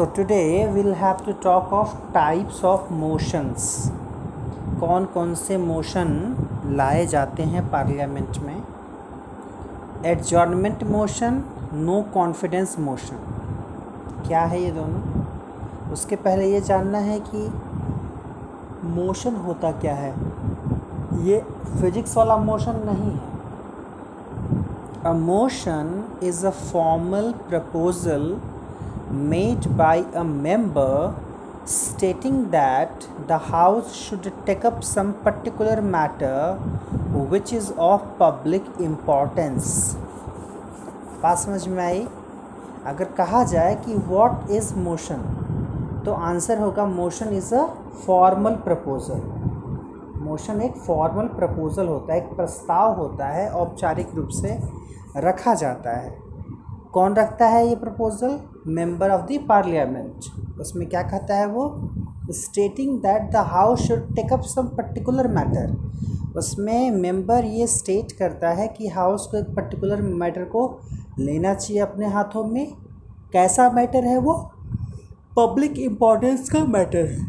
So, today we'll have to talk of types of motions कौन कौन से motion लाए जाते हैं पार्लियामेंट में? Adjournment motion no confidence motion क्या है ये दोनों? उसके पहले ये जानना है कि मोशन होता क्या है? ये फिजिक्स वाला मोशन नहीं है। A motion is a formal proposal made by a member stating that the house should take up some particular matter which is of public importance. बात समझ में आई? अगर कहा जाए कि वॉट इज़ मोशन तो आंसर होगा motion is a formal proposal motion एक फॉर्मल प्रपोजल होता है, एक प्रस्ताव होता है, औपचारिक रूप से रखा जाता है। कौन रखता है ये proposal member of the parliament उसमें क्या कहता है वो? Stating that the house should take up some particular matter उसमें मेंबर ये स्टेट करता है कि हाउस को एक पर्टिकुलर मैटर को लेना चाहिए अपने हाथों में। कैसा मैटर है वो? पब्लिक इम्पोर्टेंस का मैटर है।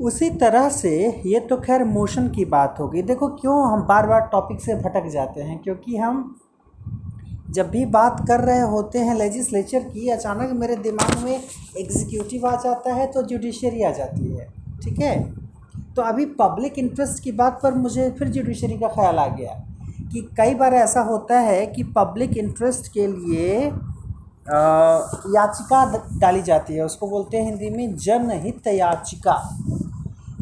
उसी तरह से ये तो खैर मोशन की बात होगी। देखो क्यों हम बार बार टॉपिक से भटक जाते हैं? क्योंकि हम जब भी बात कर रहे होते हैं लेजिस्लेचर की, अचानक मेरे दिमाग में एग्जीक्यूटिव आ जाता है तो जुडिशरी आ जाती है। ठीक है? तो अभी पब्लिक इंटरेस्ट की बात पर मुझे फिर जुडिशरी का ख्याल आ गया कि कई बार ऐसा होता है कि पब्लिक इंटरेस्ट के लिए याचिका डाली जाती है। उसको बोलते हैं हिंदी में जनहित याचिका।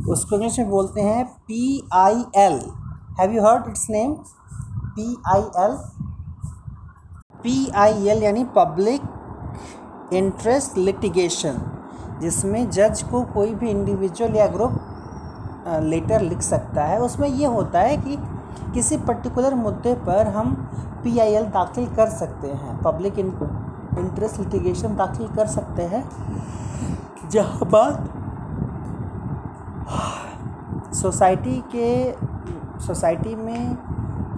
उसको इंग्लिश में बोलते हैं P I L have you heard its name P I L P I L यानी पब्लिक इंटरेस्ट लिटिगेशन जिसमें जज को कोई भी इंडिविजुअल या ग्रुप लेटर लिख सकता है। उसमें ये होता है कि किसी पर्टिकुलर मुद्दे पर हम पी आई एल दाखिल कर सकते हैं। पब्लिक इंटरेस्ट लिटिगेशन दाखिल कर सकते हैं। जहाँ बात सोसाइटी के, सोसाइटी में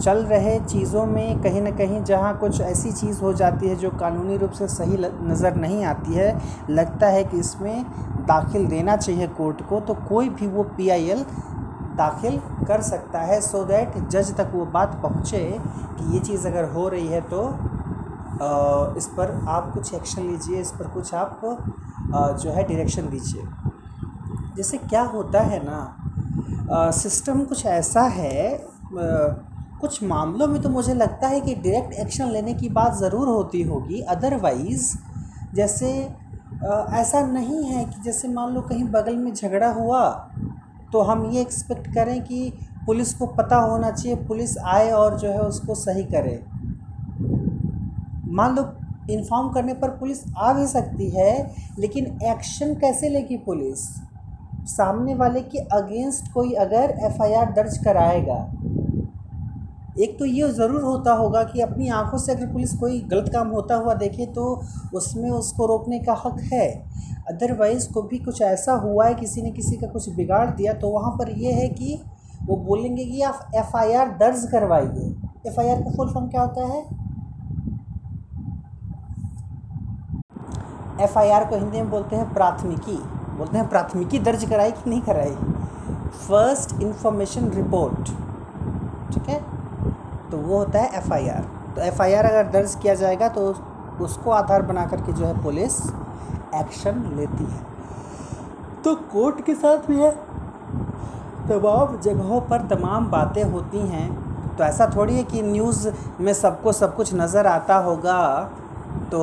चल रहे चीज़ों में कहीं ना कहीं जहाँ कुछ ऐसी चीज़ हो जाती है जो कानूनी रूप से सही नज़र नहीं आती है, लगता है कि इसमें दाखिल देना चाहिए कोर्ट को तो कोई भी वो पीआईएल दाखिल कर सकता है। सो so दैट जज तक वो बात पहुँचे कि ये चीज़ अगर हो रही है तो इस पर आप कुछ एक्शन लीजिए, इस पर कुछ आप जो है डायरेक्शन दीजिए। जैसे क्या होता है ना सिस्टम कुछ ऐसा है कुछ मामलों में तो मुझे लगता है कि डायरेक्ट एक्शन लेने की बात ज़रूर होती होगी। अदरवाइज़ जैसे ऐसा नहीं है कि जैसे मान लो कहीं बगल में झगड़ा हुआ तो हम ये एक्सपेक्ट करें कि पुलिस को पता होना चाहिए, पुलिस आए और जो है उसको सही करे। मान लो इन्फॉर्म करने पर पुलिस आ भी सकती है, लेकिन एक्शन कैसे लेगी पुलिस? सामने वाले के अगेंस्ट कोई अगर एफआईआर दर्ज कराएगा एक तो ये ज़रूर होता होगा कि अपनी आँखों से अगर पुलिस कोई गलत काम होता हुआ देखे तो उसमें उसको रोकने का हक है। अदरवाइज़ को भी कुछ ऐसा हुआ है, किसी ने किसी का कुछ बिगाड़ दिया तो वहाँ पर यह है कि वो बोलेंगे कि आप एफआईआर दर्ज करवाइए। एफ़ एफआईआर का फुल फॉर्म क्या होता है? एफआईआर को हिंदी में बोलते हैं प्राथमिकी। बोलते हैं प्राथमिकी दर्ज कराई कि नहीं कराई? फ़र्स्ट इंफॉर्मेशन रिपोर्ट ठीक है? तो वो होता है एफआईआर तो एफआईआर अगर दर्ज किया जाएगा तो उसको आधार बना करके जो है पुलिस एक्शन लेती है। तो कोर्ट के साथ भी है। तमाम जगहों पर तमाम बातें होती हैं। तो ऐसा थोड़ी है कि न्यूज़ में सबको सब कुछ नज़र आता होगा। तो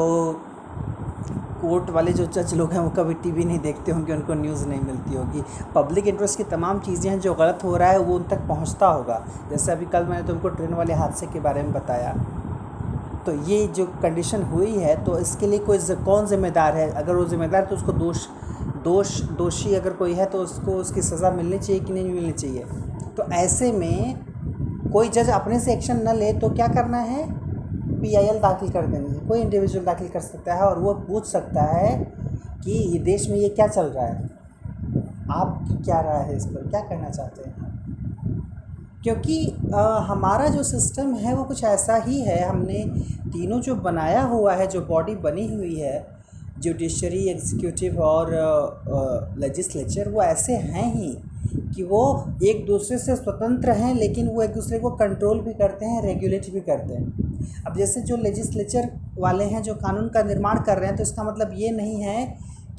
कोर्ट वाले जो जज लोग हैं, वो कभी टीवी नहीं देखते होंगे, उनको न्यूज़ नहीं मिलती होगी। पब्लिक इंटरेस्ट की तमाम चीज़ें हैं जो गलत हो रहा है, वो उन तक पहुँचता होगा। जैसे अभी कल मैंने तुमको ट्रेन वाले हादसे के बारे में बताया। तो ये जो कंडीशन हुई है तो इसके लिए कोई कौन ज़िम्मेदार है? अगर वो ज़िम्मेदार तो उसको दोष दोष, दोषी अगर कोई है तो उसको उसकी सज़ा मिलनी चाहिए कि नहीं मिलनी चाहिए? तो ऐसे में कोई जज अपने से एक्शन न ले तो क्या करना है? पीआईएल दाखिल कर देनी है। कोई इंडिविजुअल दाखिल कर सकता है और वो पूछ सकता है कि देश में ये क्या चल रहा है? आपकी क्या राय है इस पर? क्या करना चाहते हैं? क्योंकि आ, हमारा जो सिस्टम है वो कुछ ऐसा ही है। हमने तीनों जो बनाया हुआ है जो बॉडी बनी हुई है जुडिशरी एग्जीक्यूटिव और लजिस्लेचर वो ऐसे हैं ही कि वो एक दूसरे से स्वतंत्र हैं, लेकिन वो एक दूसरे को कंट्रोल भी करते हैं रेगुलेट भी करते हैं। अब जैसे जो लेजिस्लेचर वाले हैं, जो कानून का निर्माण कर रहे हैं तो इसका मतलब ये नहीं है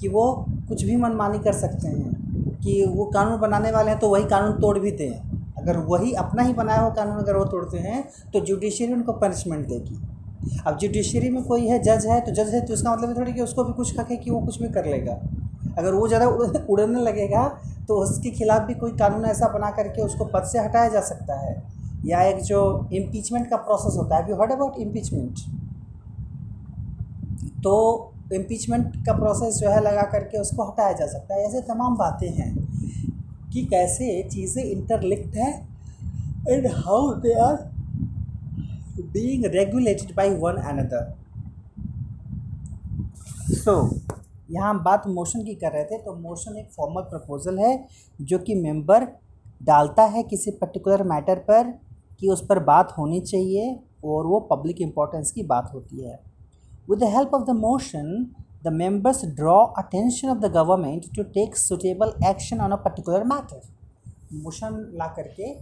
कि वो कुछ भी मनमानी कर सकते हैं, कि वो कानून बनाने वाले हैं तो वही कानून तोड़ भी दें। अगर वही अपना ही बनाया हुआ कानून अगर वो तोड़ते हैं तो जुडिशरी उनको पनिशमेंट देगी। अब जुडिशरी में कोई है जज है तो जज है तो इसका मतलब थोड़ी कि उसको भी कुछ कहे कि वो कुछ भी कर लेगा। अगर वो ज़्यादा उड़ने लगेगा तो उसके खिलाफ़ भी कोई कानून ऐसा बना करके उसको पद से हटाया जा सकता है। या एक जो इम्पीचमेंट का प्रोसेस होता है यू हर्ड अबाउट इम्पीचमेंट तो इम्पीचमेंट का प्रोसेस जो है लगा करके उसको हटाया जा सकता है। ऐसे तमाम बातें हैं कि कैसे चीज़ें इंटरलिक्ट हैं। And how they are being regulated by one another so यहाँ हम बात मोशन की कर रहे थे तो मोशन एक फॉर्मल प्रपोजल है, जो कि मेंबर डालता है किसी पर्टिकुलर मैटर पर कि उस पर बात होनी चाहिए और वो पब्लिक इम्पोर्टेंस की बात होती है। With the help of the motion the members draw attention of the government to take suitable action on a particular matter motion ला करके,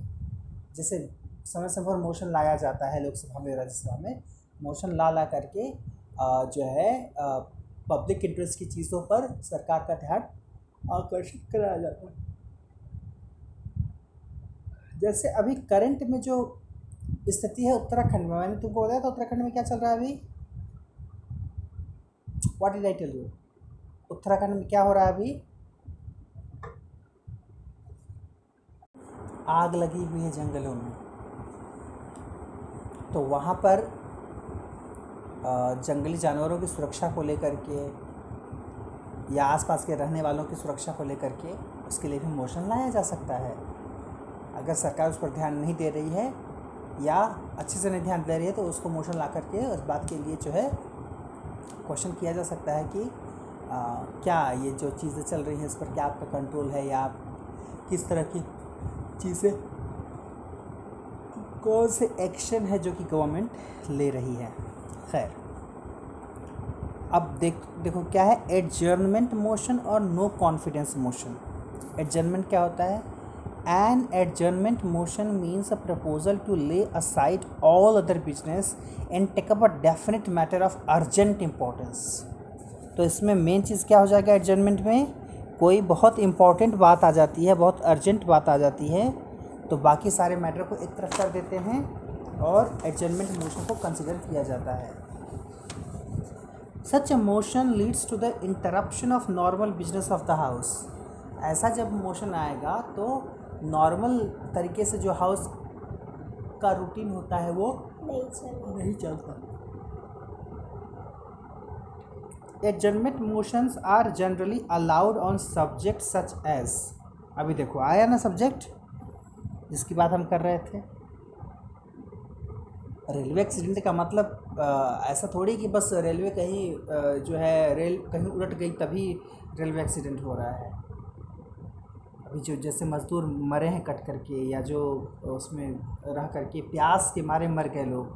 जैसे समय समय पर मोशन लाया जाता है लोकसभा में, राज्यसभा में। मोशन ला ला करके जो है पब्लिक इंटरेस्ट की चीज़ों पर सरकार का ध्यान आकर्षित कराया जाता है। जैसे अभी करंट में जो स्थिति है उत्तराखंड में, मैंने तुमको बताया था उत्तराखंड में क्या चल रहा है अभी? What is I tell you Uttarakhand में क्या हो रहा है अभी? आग लगी हुई है जंगलों में। तो वहाँ पर जंगली जानवरों की सुरक्षा को लेकर के या आसपास के रहने वालों की सुरक्षा को लेकर के उसके लिए भी मोशन लाया जा सकता है। अगर सरकार उस पर ध्यान नहीं दे रही है या अच्छे से नहीं ध्यान दे रही है तो उसको मोशन ला करके उस बात के लिए जो है क्वेश्चन किया जा सकता है कि आ, क्या ये जो चीज़ें चल रही हैं इस पर क्या आपका कंट्रोल है या आप किस तरह की चीज़ें से एक्शन है जो कि गवर्नमेंट ले रही है। खैर। अब देख, देखो क्या है? एडजर्नमेंट मोशन और नो कॉन्फिडेंस मोशन एडजर्नमेंट क्या होता है? An adjournment motion means a proposal to lay aside all other business and take up a definite matter of urgent importance तो इसमें मेन चीज़ क्या हो जाएगा एडजर्नमेंट में? कोई बहुत इंपॉर्टेंट बात आ जाती है, बहुत अर्जेंट बात आ जाती है। तो बाकी सारे मैटर को एक तरफ़ कर देते हैं और एडजमेंट मोशन को कंसिडर किया जाता है। Such a motion leads to the interruption of normal business of the house ऐसा जब मोशन आएगा तो नॉर्मल तरीके से जो हाउस का रूटीन होता है वो नहीं चलता। नहीं चलता। Adjournment motions are generally allowed on subject such as अभी देखो आया ना सब्जेक्ट जिसकी बात हम कर रहे थे। रेलवे एक्सीडेंट का मतलब ऐसा थोड़ी कि बस रेलवे कहीं जो है, रेल कहीं उलट गई तभी रेलवे एक्सीडेंट हो रहा है। अभी जो जैसे मज़दूर मरे हैं कट करके या जो उसमें रह करके प्यास के मारे मर गए लोग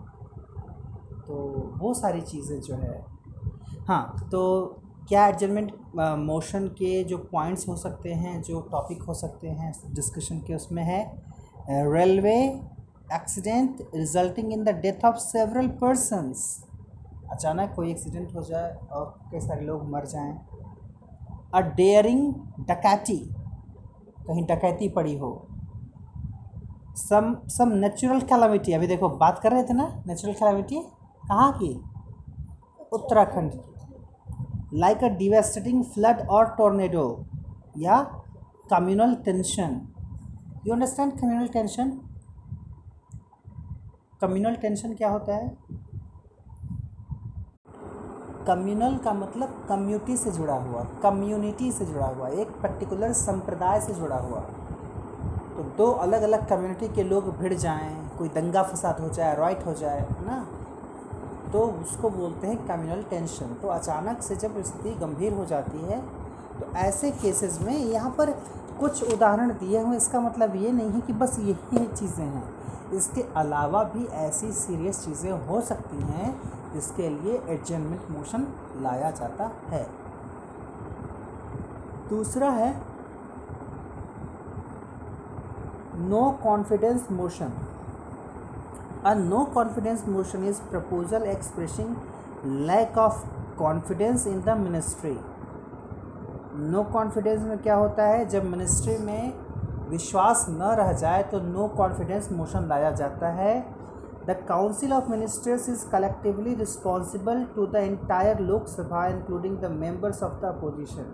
तो वो सारी चीज़ें जो है। हाँ तो क्या एडजमेंट मोशन के जो पॉइंट्स हो सकते हैं, जो टॉपिक हो सकते हैं डिस्कशन के उसमें है? Railway accident resulting in the death of several persons अचानक कोई एक्सीडेंट हो जाए और कई सारे लोग मर जाएँ। अ डेयरिंग डकैती, कहीं डकैती पड़ी हो। सम सम नेचुरल कैलामिटी अभी देखो, बात कर रहे थे ना? नेचुरल कैलामिटी कहाँ की? उत्तराखंड की। लाइक अ डिवेस्टेटिंग फ्लड और टोर्नेडो या communal tension you understand communal tension communal tension क्या होता है? कम्युनल का मतलब कम्युनिटी से जुड़ा हुआ कम्युनिटी से जुड़ा हुआ, एक पर्टिकुलर संप्रदाय से जुड़ा हुआ। तो दो अलग अलग कम्युनिटी के लोग भिड़ जाएँ, कोई दंगा फसाद हो जाए राइट हो जाए, है ना? तो उसको बोलते हैं कम्युनल टेंशन तो अचानक से जब स्थिति गंभीर हो जाती है तो ऐसे केसेस में यहाँ पर कुछ उदाहरण दिए हुए इसका मतलब ये नहीं है कि बस यही चीज़ें हैं। इसके अलावा भी ऐसी सीरियस चीज़ें हो सकती हैं जिसके लिए एडजमेंट मोशन लाया जाता है। दूसरा है no confidence motion a no confidence motion is proposal expressing lack of confidence in the ministry no confidence में क्या होता है? जब मिनिस्ट्री में विश्वास न रह जाए तो नो कॉन्फिडेंस मोशन लाया जाता है। The council of ministers is collectively responsible to the entire Lok Sabha including the members of the opposition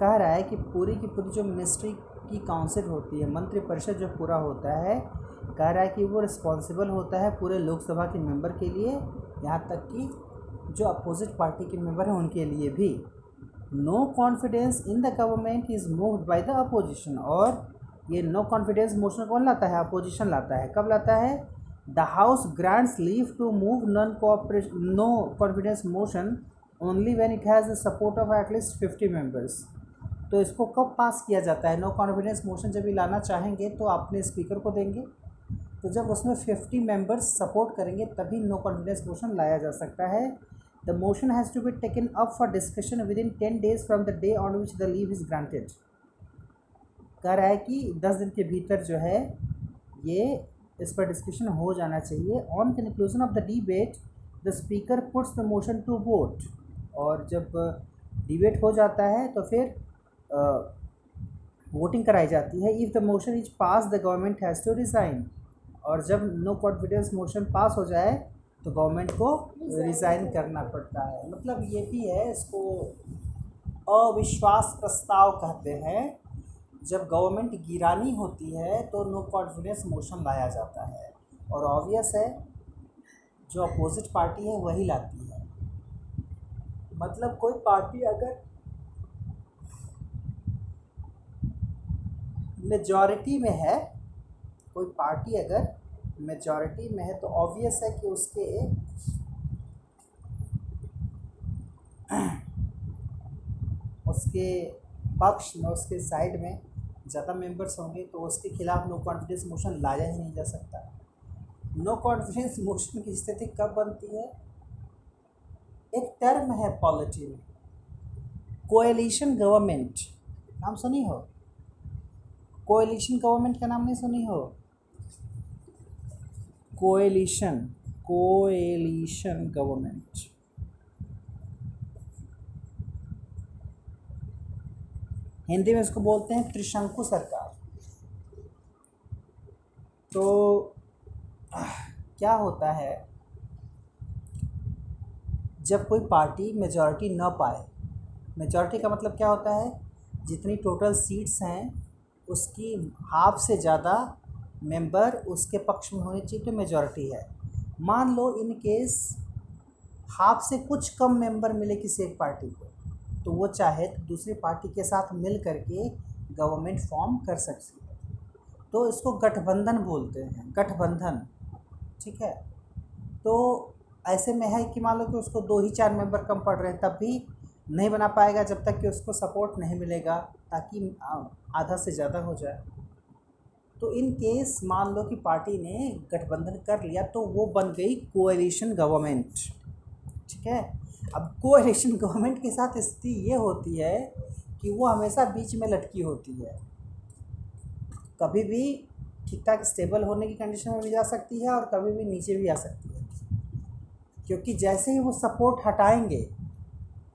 कह रहा है कि पूरी की पूरी जो मिनिस्ट्री की काउंसिल होती है मंत्रिपरिषद जो पूरा होता है, कह रहा है कि वो रिस्पॉन्सिबल होता है पूरे लोकसभा के मेंबर के लिए, यहाँ तक कि जो अपोजिट पार्टी के मेंबर हैं उनके लिए भी। No confidence in the government is moved by the opposition और ये नो कॉन्फिडेंस मोशन कौन लाता है? अपोजिशन लाता है। कब लाता है? The house grants leave to move non cooperation no confidence motion only when it has the support of at least fifty members तो इसको कब पास किया जाता है? नो कॉन्फिडेंस मोशन जब भी लाना चाहेंगे तो अपने स्पीकर को देंगे। तो जब उसमें फिफ्टी मेंबर्स सपोर्ट करेंगे, तभी नो कॉन्फिडेंस मोशन लाया जा सकता है। Motion has to be taken up for discussion within ten days from the day on which the leave is granted कह रहा है कि दस दिन के भीतर जो है, ये इस पर डिस्कशन हो जाना चाहिए। On conclusion of the debate the speaker puts the motion to vote और जब डिबेट हो जाता है तो फिर वोटिंग कराई जाती है। If the motion is pass the government has to resign और जब नो कॉन्फिडेंस मोशन पास हो जाए तो गवर्नमेंट को रिज़ाइन करना पड़ता है। मतलब ये भी है, इसको अविश्वास प्रस्ताव कहते हैं। जब गवर्नमेंट गिरानी होती है तो नो कॉन्फिडेंस मोशन लाया जाता है। और ऑब्वियस है, जो अपोजिट पार्टी है, वही लाती है। मतलब कोई पार्टी अगर मेजॉरिटी में है, कोई पार्टी अगर मेजॉरिटी में है तो ऑब्वियस है कि उसके उसके पक्ष में, उसके साइड में ज़्यादा मेंबर्स होंगे तो उसके खिलाफ नो कॉन्फिडेंस मोशन लाया ही नहीं जा सकता। नो कॉन्फिडेंस मोशन की स्थिति कब बनती है? एक टर्म है पॉलिटी में। कोएलिशन गवर्नमेंट नाम सुनी हो? कोएलिशन गवर्नमेंट का नाम नहीं सुनी हो? Coalition coalition government. हिंदी में इसको बोलते हैं त्रिशंकु सरकार। तो क्या होता है? जब कोई पार्टी मेजॉरिटी न पाए, मेजॉरिटी का मतलब क्या होता है? जितनी टोटल सीट्स हैं, उसकी हाफ़ से ज़्यादा मेंबर उसके पक्ष में होनी चाहिए तो मेजॉरिटी है। मान लो इन केस हाफ़ से कुछ कम मेंबर मिले किसी एक पार्टी को तो वो चाहे तो दूसरी पार्टी के साथ मिल करके गवर्नमेंट फॉर्म कर सकती है। तो इसको गठबंधन बोलते हैं, गठबंधन, ठीक है? तो ऐसे में है कि मान लो कि उसको दो ही चार मेंबर कम पड़ रहे हैं, तब भी नहीं बना पाएगा जब तक कि उसको सपोर्ट नहीं मिलेगा, ताकि आधा से ज़्यादा हो जाए। तो इन केस मान लो कि पार्टी ने गठबंधन कर लिया तो वो बन गई कोएलिशन गवर्नमेंट ठीक है? अब कोएलिशन गवर्नमेंट के साथ स्थिति ये होती है कि वो हमेशा बीच में लटकी होती है। कभी भी ठीक ठाक स्टेबल होने की कंडीशन में भी जा सकती है और कभी भी नीचे भी आ सकती है। क्योंकि जैसे ही वो सपोर्ट हटाएँगे,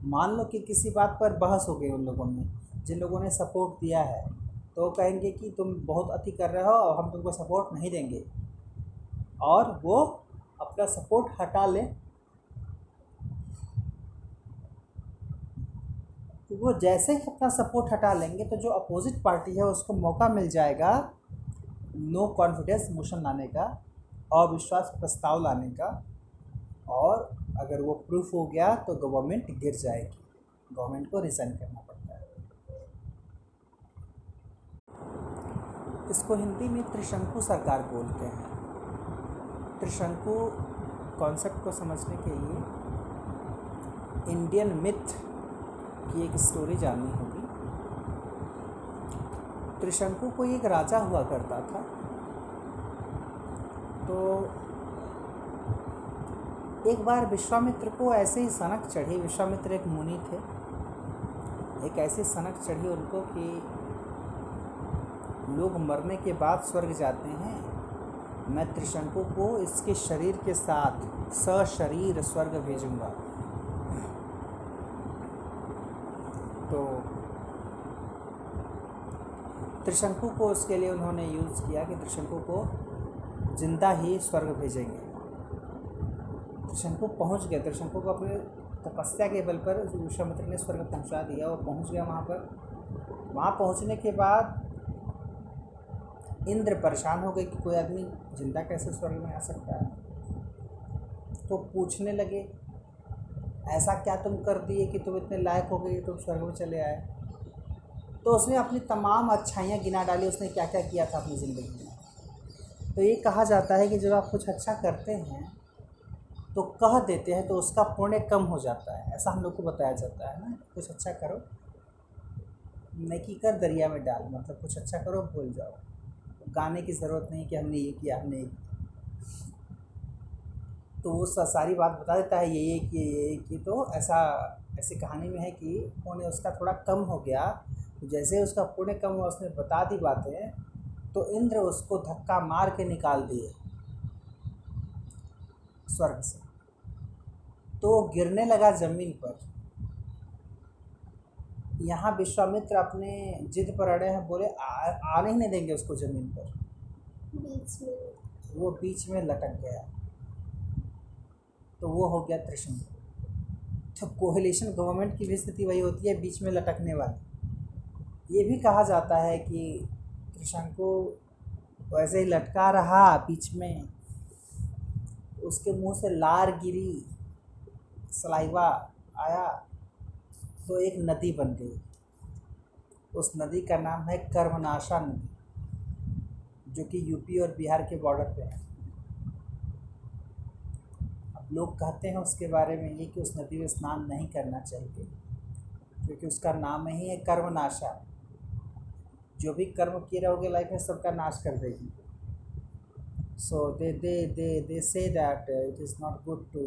मान लो कि किसी बात पर बहस हो गई उन लोगों में, जिन लोगों ने सपोर्ट दिया है तो कहेंगे कि तुम बहुत अति कर रहे हो और हम तुमको सपोर्ट नहीं देंगे। और वो अपना सपोर्ट हटा लें। तो वो जैसे ही अपना सपोर्ट हटा लेंगे तो जो अपोजिट पार्टी है उसको मौका मिल जाएगा नो कॉन्फिडेंस मोशन लाने का, अविश्वास प्रस्ताव लाने का और अगर वो प्रूफ हो गया तो गवर्नमेंट गिर जाएगी। गवर्नमेंट को रिज़ाइन करना पड़ता है इसको हिंदी में त्रिशंकु सरकार बोलते हैं। त्रिशंकु कॉन्सेप्ट को समझने के लिए इंडियन मिथ की एक स्टोरी जाननी होगी। त्रिशंकु कोई एक राजा हुआ करता था। तो एक बार विश्वामित्र को ऐसे ही सनक चढ़ी। विश्वामित्र एक मुनि थे। एक ऐसी सनक चढ़ी उनको कि लोग मरने के बाद स्वर्ग जाते हैं। मैं त्रिशंकु को इसके शरीर के साथ सशरीर स्वर्ग भेजूँगा। तो त्रिशंकु को उसके लिए उन्होंने यूज़ किया कि त्रिशंकु को ज़िंदा ही स्वर्ग भेजेंगे। त्रिशंकु पहुँच गया। त्रिशंकु को अपने तपस्या के बल पर विश्वामित्र ने स्वर्ग पहुँचा दिया। वो पहुँच गया वहाँ पर। वहाँ पहुँचने के बाद इंद्र परेशान हो गए कि कोई आदमी ज़िंदा कैसे स्वर्ग में आ सकता है? तो पूछने लगे, ऐसा क्या तुम कर दिए कि तुम इतने लायक हो गए तुम स्वर्ग में चले आए? तो उसने अपनी तमाम अच्छाइयाँ गिना डाली, उसने क्या क्या किया था अपनी ज़िंदगी में? तो ये कहा जाता है कि जब आप कुछ अच्छा करते हैं तो कह देते हैं तो उसका पुण्य कम हो जाता है। ऐसा हम लोग को बताया जाता है ना, कुछ अच्छा करो नेकी कर दरिया में डाल मतलब कुछ अच्छा करो, भूल जाओ। गाने की ज़रूरत नहीं कि हमने ये किया, हमने ये तो वो सारी बात बता देता है, ये ये किए ये कि तो ऐसा, ऐसी कहानी में है कि पुण्य उसका थोड़ा कम हो गया। जैसे उसका पुण्य कम हुआ, उसने बता दी बातें तो इंद्र उसको धक्का मार के निकाल दिए। स्वर्ग से। तो गिरने लगा ज़मीन पर। यहाँ विश्वामित्र अपने जिद पर अड़े हैं बोले आने ही नहीं देंगे उसको ज़मीन पर। बीच में। वो बीच में लटक गया। तो वो हो गया त्रिशंकु तो कोहलेशन गवर्नमेंट की भी स्थिति वही होती है बीच में लटकने वाली। ये भी कहा जाता है कि त्रिशंकु वैसे ही लटका रहा बीच में। उसके मुँह से लार गिरी सलाइवा आया। तो एक नदी बन गई। उस नदी का नाम है कर्मनाशा नदी, जो कि यूपी और बिहार के बॉर्डर पे है। अब लोग कहते हैं उसके बारे में ये कि उस नदी में स्नान नहीं करना चाहिए, क्योंकि उसका नाम ही है कर्मनाशा। जो भी कर्म किए रहोगे लाइफ में सबका नाश कर देगी। सो दे they they they say that it is not good to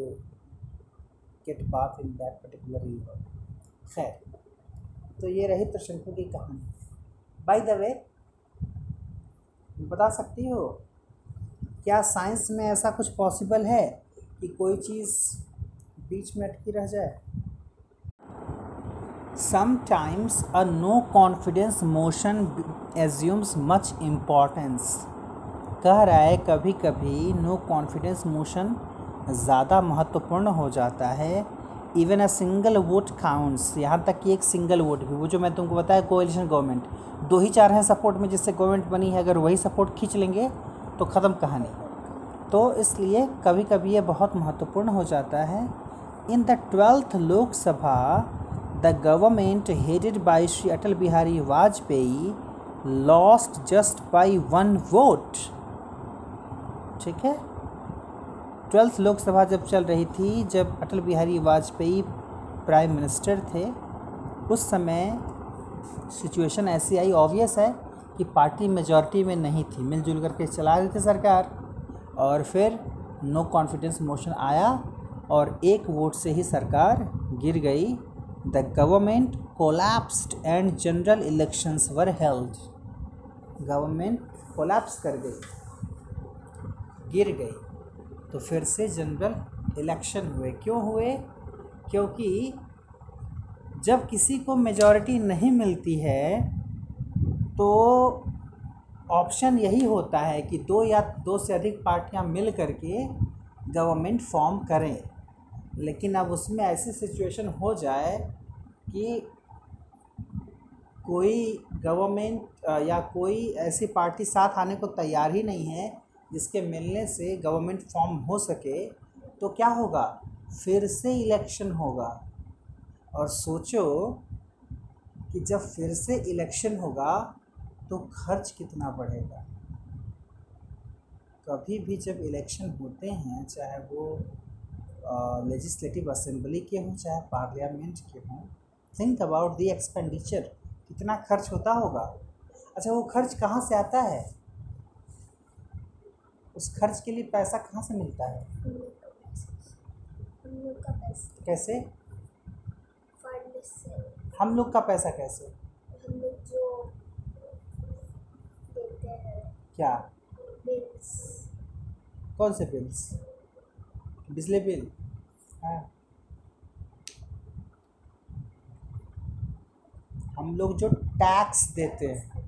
get bath in that particular river खैर तो ये रही त्रिशंकु की कहानी। बाय द वे बता सकती हो, क्या साइंस में ऐसा कुछ पॉसिबल है कि कोई चीज़ बीच में अटकी रह जाए? Sometimes a no confidence motion assumes much importance कह रहा है कभी कभी नो कॉन्फिडेंस मोशन ज़्यादा महत्वपूर्ण हो जाता है even a single vote counts यहाँ तक कि एक सिंगल वोट भी, वो जो मैं तुमको बताया कोएलिशन गवर्नमेंट दो ही चार हैं सपोर्ट में जिससे गवर्नमेंट बनी है, अगर वही सपोर्ट खींच लेंगे तो ख़त्म कहानी। तो इसलिए कभी कभी ये बहुत महत्वपूर्ण हो जाता है। In the twelfth Lok Sabha the government headed by Shri Atal Bihari Vajpayee lost just by one vote ठीक है? ट्वेल्थ लोकसभा जब चल रही थी, जब अटल बिहारी वाजपेयी प्राइम मिनिस्टर थे, उस समय सिचुएशन ऐसी आई ऑब्वियस है कि पार्टी मेजॉरिटी में नहीं थी। मिलजुल करके चला रही थी सरकार और फिर नो कॉन्फिडेंस मोशन आया और एक वोट से ही सरकार गिर गई। The government collapsed and general elections were held government collapse कर गई, गिर गई। तो फिर से जनरल इलेक्शन हुए। क्यों हुए? क्योंकि जब किसी को मेजॉरिटी नहीं मिलती है तो ऑप्शन यही होता है कि दो या दो से अधिक पार्टियाँ मिल करके गवर्नमेंट फॉर्म करें। लेकिन अब उसमें ऐसी सिचुएशन हो जाए कि कोई गवर्नमेंट या कोई ऐसी पार्टी साथ आने को तैयार ही नहीं है जिसके मिलने से गवर्नमेंट फॉर्म हो सके तो क्या होगा? फिर से इलेक्शन होगा। और सोचो कि जब फिर से इलेक्शन होगा तो खर्च कितना बढ़ेगा। कभी भी जब इलेक्शन होते हैं, चाहे वो लेजिस्लेटिव असेंबली के हों, चाहे पार्लियामेंट के हों थिंक अबाउट दी एक्सपेंडिचर कितना खर्च होता होगा? अच्छा वो खर्च कहाँ से आता है? उस खर्च के लिए पैसा कहाँ से मिलता है? कैसे? हम लोग का पैसा कैसे? क्या? कौन से बिल्स बिजली बिल। हाँ। हम लोग जो टैक्स देते हैं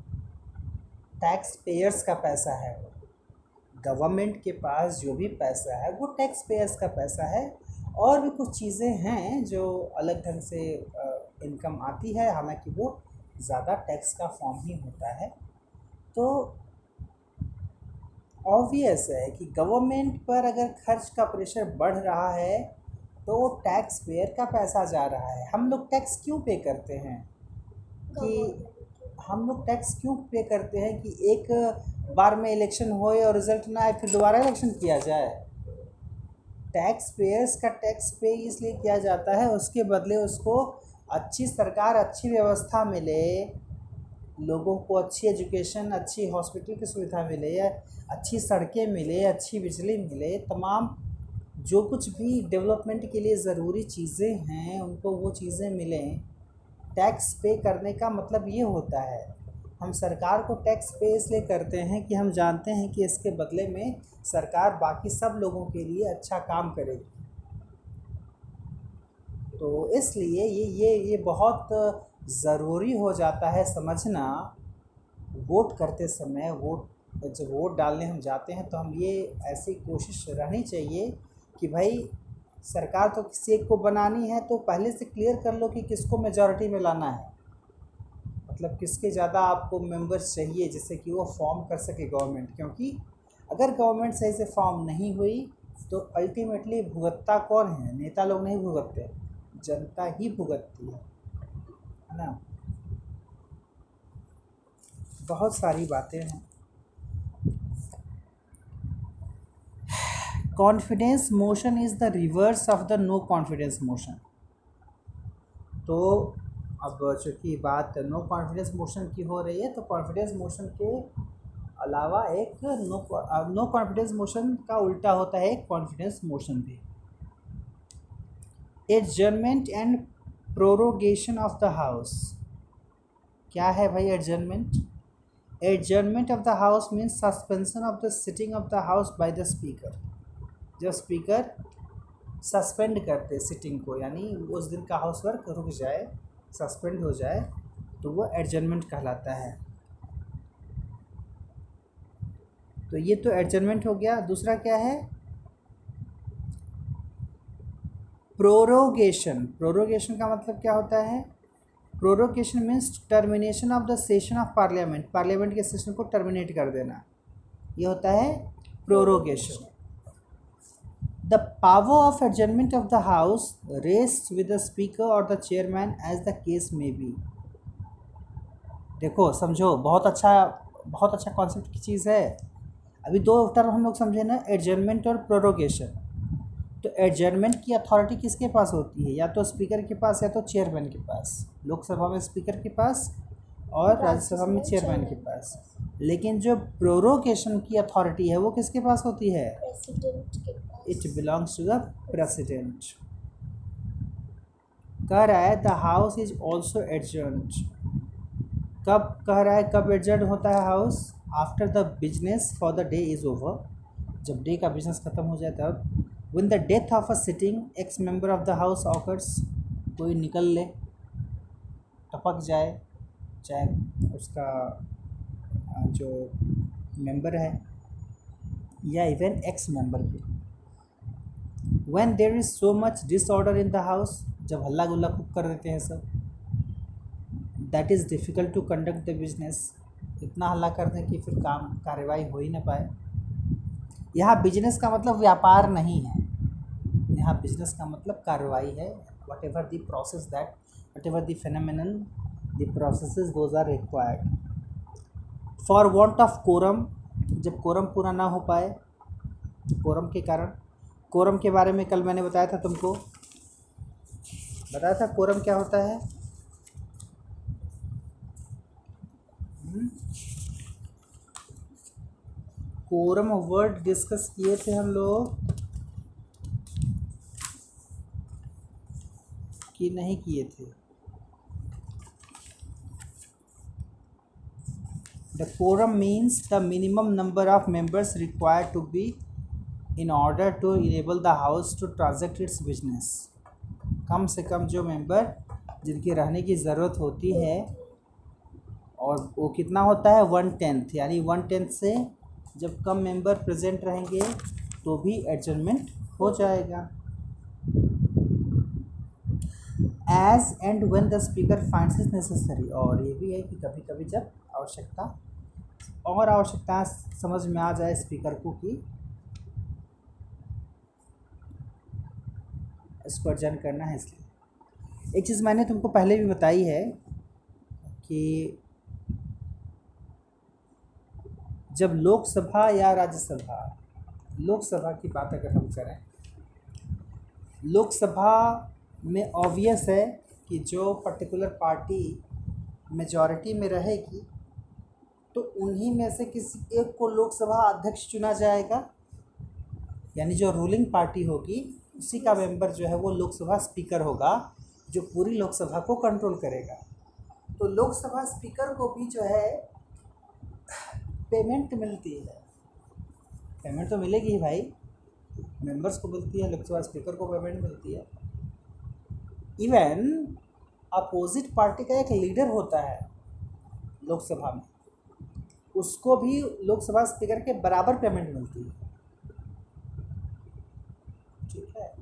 टैक्स पेयर्स का पैसा है गवर्नमेंट के पास जो भी पैसा है, वो टैक्स पेयर्स का पैसा है और भी कुछ चीज़ें हैं जो अलग ढंग से इनकम आती है। हालाँकि वो ज़्यादा टैक्स का फॉर्म ही होता है। तो ऑब्वियस है कि गवर्नमेंट पर अगर खर्च का प्रेशर बढ़ रहा है तो टैक्स पेयर का पैसा जा रहा है। हम लोग टैक्स क्यों पे करते हैं? कि हम लोग टैक्स क्यों पे करते हैं कि एक बार में इलेक्शन होए और रिज़ल्ट ना आए, फिर दोबारा इलेक्शन किया जाए? टैक्स पेयर्स का टैक्स पे इसलिए किया जाता है, उसके बदले उसको अच्छी सरकार, अच्छी व्यवस्था मिले, लोगों को अच्छी एजुकेशन अच्छी हॉस्पिटल की सुविधा मिले, अच्छी सड़कें मिले, अच्छी बिजली मिले, तमाम जो कुछ भी डेवलपमेंट के लिए ज़रूरी चीज़ें हैं, उनको वो चीज़ें मिलें। टैक्स पे करने का मतलब ये होता है, हम सरकार को टैक्स पे इसलिए करते हैं कि हम जानते हैं कि इसके बदले में सरकार बाकी सब लोगों के लिए अच्छा काम करेगी। तो इसलिए ये ये ये बहुत ज़रूरी हो जाता है समझना। वोट करते समय वोट, जब वोट डालने हम जाते हैं तो हम ये ऐसी कोशिश रहनी चाहिए कि भाई सरकार तो किसी एक को बनानी है तो पहले से क्लियर कर लो कि किसको मेजॉरिटी में लाना है। मतलब किसके ज़्यादा आपको मेंबर्स चाहिए, जिससे कि वो फॉर्म कर सके गवर्नमेंट क्योंकि अगर गवर्नमेंट सही से फॉर्म नहीं हुई तो अल्टीमेटली भुगतता कौन है? नेता लोग नहीं भुगतते, जनता ही भुगतती है है ना? बहुत सारी बातें हैं। Confidence motion is the reverse of the no confidence motion तो अब चूँकि बात नो कॉन्फिडेंस मोशन की हो रही है तो कॉन्फिडेंस मोशन के अलावा एक नो नो कॉन्फिडेंस मोशन का उल्टा होता है एक कॉन्फिडेंस मोशन भी। Adjournment and prorogation of the house क्या है भाई adjournment adjournment of the house means suspension of the sitting of the house by the speaker जब स्पीकर सस्पेंड करते सिटिंग को, यानी उस दिन का हाउस वर्क रुक जाए सस्पेंड हो जाए तो वो एडजमेंट कहलाता है। तो ये तो एडजमेंट हो गया। दूसरा क्या है? प्रोरोगेशन प्रोरोगेशन का मतलब क्या होता है? Prorogation means termination of the session of parliament parliament के सेशन को टर्मिनेट कर देना। ये होता है prorogation the power of adjournment of the house rest with the speaker और the chairman as the case may be देखो, समझो, बहुत अच्छा बहुत अच्छा कॉन्सेप्ट की चीज़ है। अभी दो टर्म हम लोग समझे ना एडजर्मेंट और प्रोरोगेशन तो एडजर्मेंट की अथॉरिटी किसके पास होती है? या तो स्पीकर के पास या तो चेयरमैन के पास। लोकसभा में स्पीकर के पास और राज्यसभा में चेयरमैन के पास। लेकिन जो प्रोरोगेशन की अथॉरिटी है वो किसके पास होती है? प्रेसिडेंट के पास। It belongs to the president कह रहा है the house is also adjourned कब कह रहा है कब एडजर्ड होता है house after the business for the day is over जब डे का बिज़नेस ख़त्म हो जाए तब। When the death of a sitting ex member of the house occurs कोई निकल ले टपक जाए चाहे उसका जो मेंबर है, या इवन एक्स मेंबर भी। When there is so much disorder in the house जब हल्ला गुल्ला खूब कर देते हैं सब that is difficult to conduct the business इतना हल्ला कर दें कि फिर काम कार्रवाई हो ही ना पाए। यहाँ बिज़नेस का मतलब व्यापार नहीं है। यहाँ बिज़नेस का मतलब कार्रवाई है। Whatever the process that whatever the phenomenon the process those are required for want of quorum जब कोरम पूरा ना हो पाए कोरम के कारण कोरम के बारे में कल मैंने बताया था तुमको। बताया था कोरम क्या होता है? कोरम वर्ड डिस्कस किए थे हम लोग। कि नहीं किए थे? The quorum means the minimum number of members required to be in order to enable the house to transact its business. कम से कम जो मेंबर जिनके रहने की ज़रूरत होती है, और वो कितना होता है वन टेंथ यानी वन टेंथ से जब कम मेंबर प्रेजेंट रहेंगे तो भी एडजमेंट हो जाएगा as and when the speaker finds is necessary और ये भी है कि कभी कभी जब आवश्यकता। और आवश्यकता समझ में आ जाए स्पीकर को कि इसको अर्जन करना है इसलिए। एक चीज़ मैंने तुमको पहले भी बताई है कि जब लोकसभा या राज्यसभा, लोकसभा की बात अगर हम करें, लोकसभा में ऑब्वियस है कि जो पर्टिकुलर पार्टी मेजॉरिटी में रहेगी तो उन्हीं में से किसी एक को लोकसभा अध्यक्ष चुना जाएगा। यानी जो रूलिंग पार्टी होगी, उसी का मेंबर जो है वो लोकसभा स्पीकर होगा, जो पूरी लोकसभा को कंट्रोल करेगा। तो लोकसभा स्पीकर को भी जो है पेमेंट मिलती है। पेमेंट तो मिलेगी ही भाई। मेंबर्स को मिलती है, लोकसभा स्पीकर को पेमेंट मिलती है। इवन अपोजिट पार्टी का एक लीडर होता है, लोकसभा में। उसको भी लोकसभा स्पीकर के बराबर पेमेंट मिलती है। ठीक है?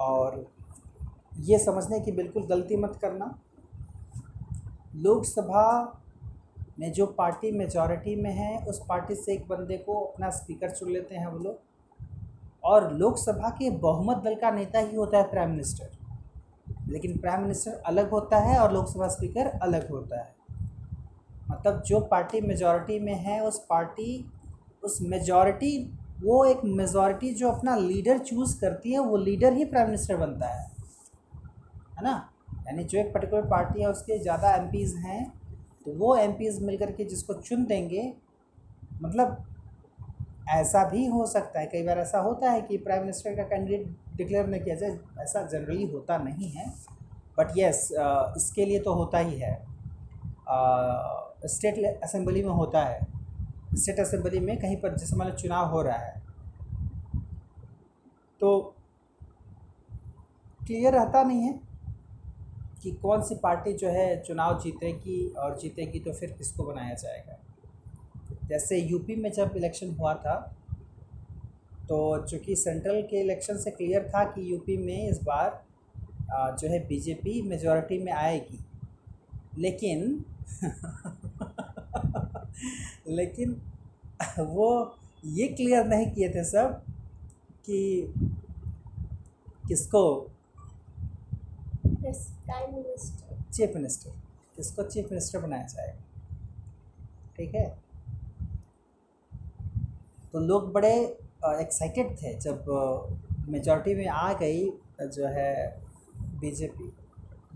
और ये समझने की बिल्कुल गलती मत करना। लोकसभा में जो पार्टी मेजॉरिटी में है, उस पार्टी से एक बंदे को अपना स्पीकर चुन लेते हैं वो लोग। और लोकसभा के बहुमत दल का नेता ही होता है प्राइम मिनिस्टर लेकिन प्राइम मिनिस्टर अलग होता है और लोकसभा स्पीकर अलग होता है। मतलब जो पार्टी मेजॉरिटी में है, उस पार्टी उस मेजॉरिटी वो एक मेजॉरिटी जो अपना लीडर चूज़ करती है, वो लीडर ही प्राइम मिनिस्टर बनता है। है ना? यानी जो एक पर्टिकुलर पार्टी है, उसके ज़्यादा एम हैं तो वो एम मिल करके जिसको चुन देंगे मतलब ऐसा भी हो सकता है। कई बार ऐसा होता है कि प्राइम मिनिस्टर का कैंडिडेट डिक्लेयर नहीं किया जाए, ऐसा जनरली होता नहीं है। बट यस इसके लिए तो होता ही है। स्टेट असेंबली में होता है। स्टेट असेंबली में कहीं पर जैसे मान चुनाव हो रहा है तो क्लियर रहता नहीं है कि कौन सी पार्टी जो है चुनाव जीतेगी और जीतेगी तो फिर किसको बनाया जाएगा। जैसे यूपी में जब इलेक्शन हुआ था तो चूँकि सेंट्रल के इलेक्शन से क्लियर था कि यूपी में इस बार जो है बीजेपी मेजॉरिटी में आएगी, लेकिन लेकिन वो ये क्लियर नहीं किए थे सब कि किसको? चीफ मिनिस्टर किसको चीफ मिनिस्टर बनाया जाएगा ठीक है? तो लोग बड़े एक्साइटेड थे जब मेजॉरिटी में आ गई जो है बीजेपी